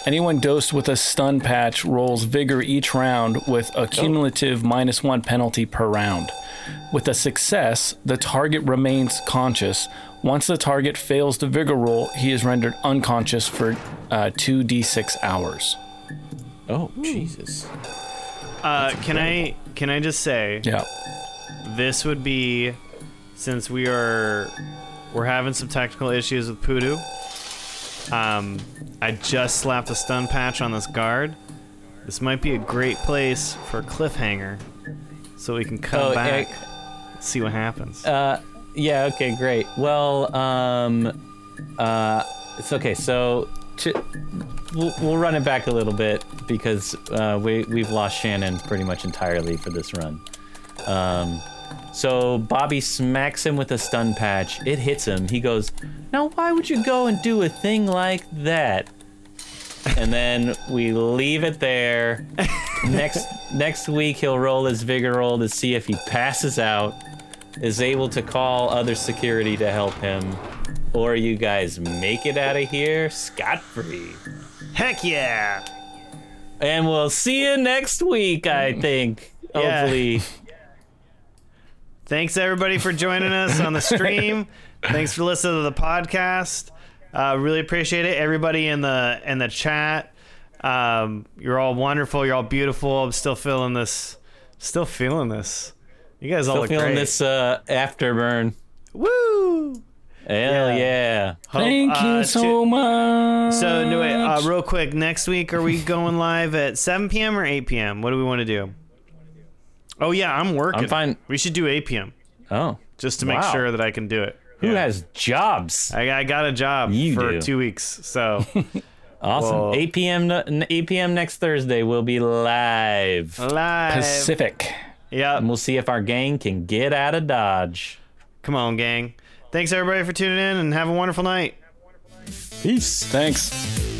anyone dosed with a stun patch rolls vigor each round with a cumulative minus one penalty per round. With a success, the target remains conscious. Once the target fails the vigor roll, he is rendered unconscious for uh, 2d6 hours. Oh Jesus! Uh, can I can I just say Yeah. this would be since we are we're having some technical issues with Poodoo. Um, I just slapped a stun patch on this guard. This might be a great place for a cliffhanger, so we can come Oh, back, eh, see what happens. Uh, yeah. Okay. Great. Well, um, uh, it's okay. So to, we'll, we'll run it back a little bit because uh, we we've lost Shannon pretty much entirely for this run. Um, so Bobby smacks him with a stun patch. It hits him. He goes, "Now, why would you go and do a thing like that?" And then we leave it there. [LAUGHS] next next week he'll roll his vigor roll to see if he passes out, is able to call other security to help him, or you guys make it out of here scot free. Heck yeah! And we'll see you next week, I think. Yeah. Hopefully. Thanks everybody for joining us on the stream. [LAUGHS] Thanks for listening to the podcast. Uh, really appreciate it. Everybody in the in the chat, um, you're all wonderful. You're all beautiful. I'm still feeling this. Still feeling this. You guys all Still look feeling great. this uh, afterburn. Woo! Hell Yeah. yeah. Hope, Thank uh, you to- so much. So, no, wait, uh, real quick. Next week, are we going live at 7 p.m. or 8 p.m.? What do we want to do? Oh yeah, I'm working. I'm fine. We should do 8 p.m. Oh. just to make Wow. sure that I can do it. Who Yeah. has jobs? I, I got a job You for do. two weeks, so [LAUGHS] Awesome. Well- 8 p.m. n- 8 p.m. next Thursday. We'll be live. live. Pacific. Yep. And we'll see if our gang can get out of Dodge. Come on, gang. Thanks everybody for tuning in and have a wonderful night. Peace. Thanks.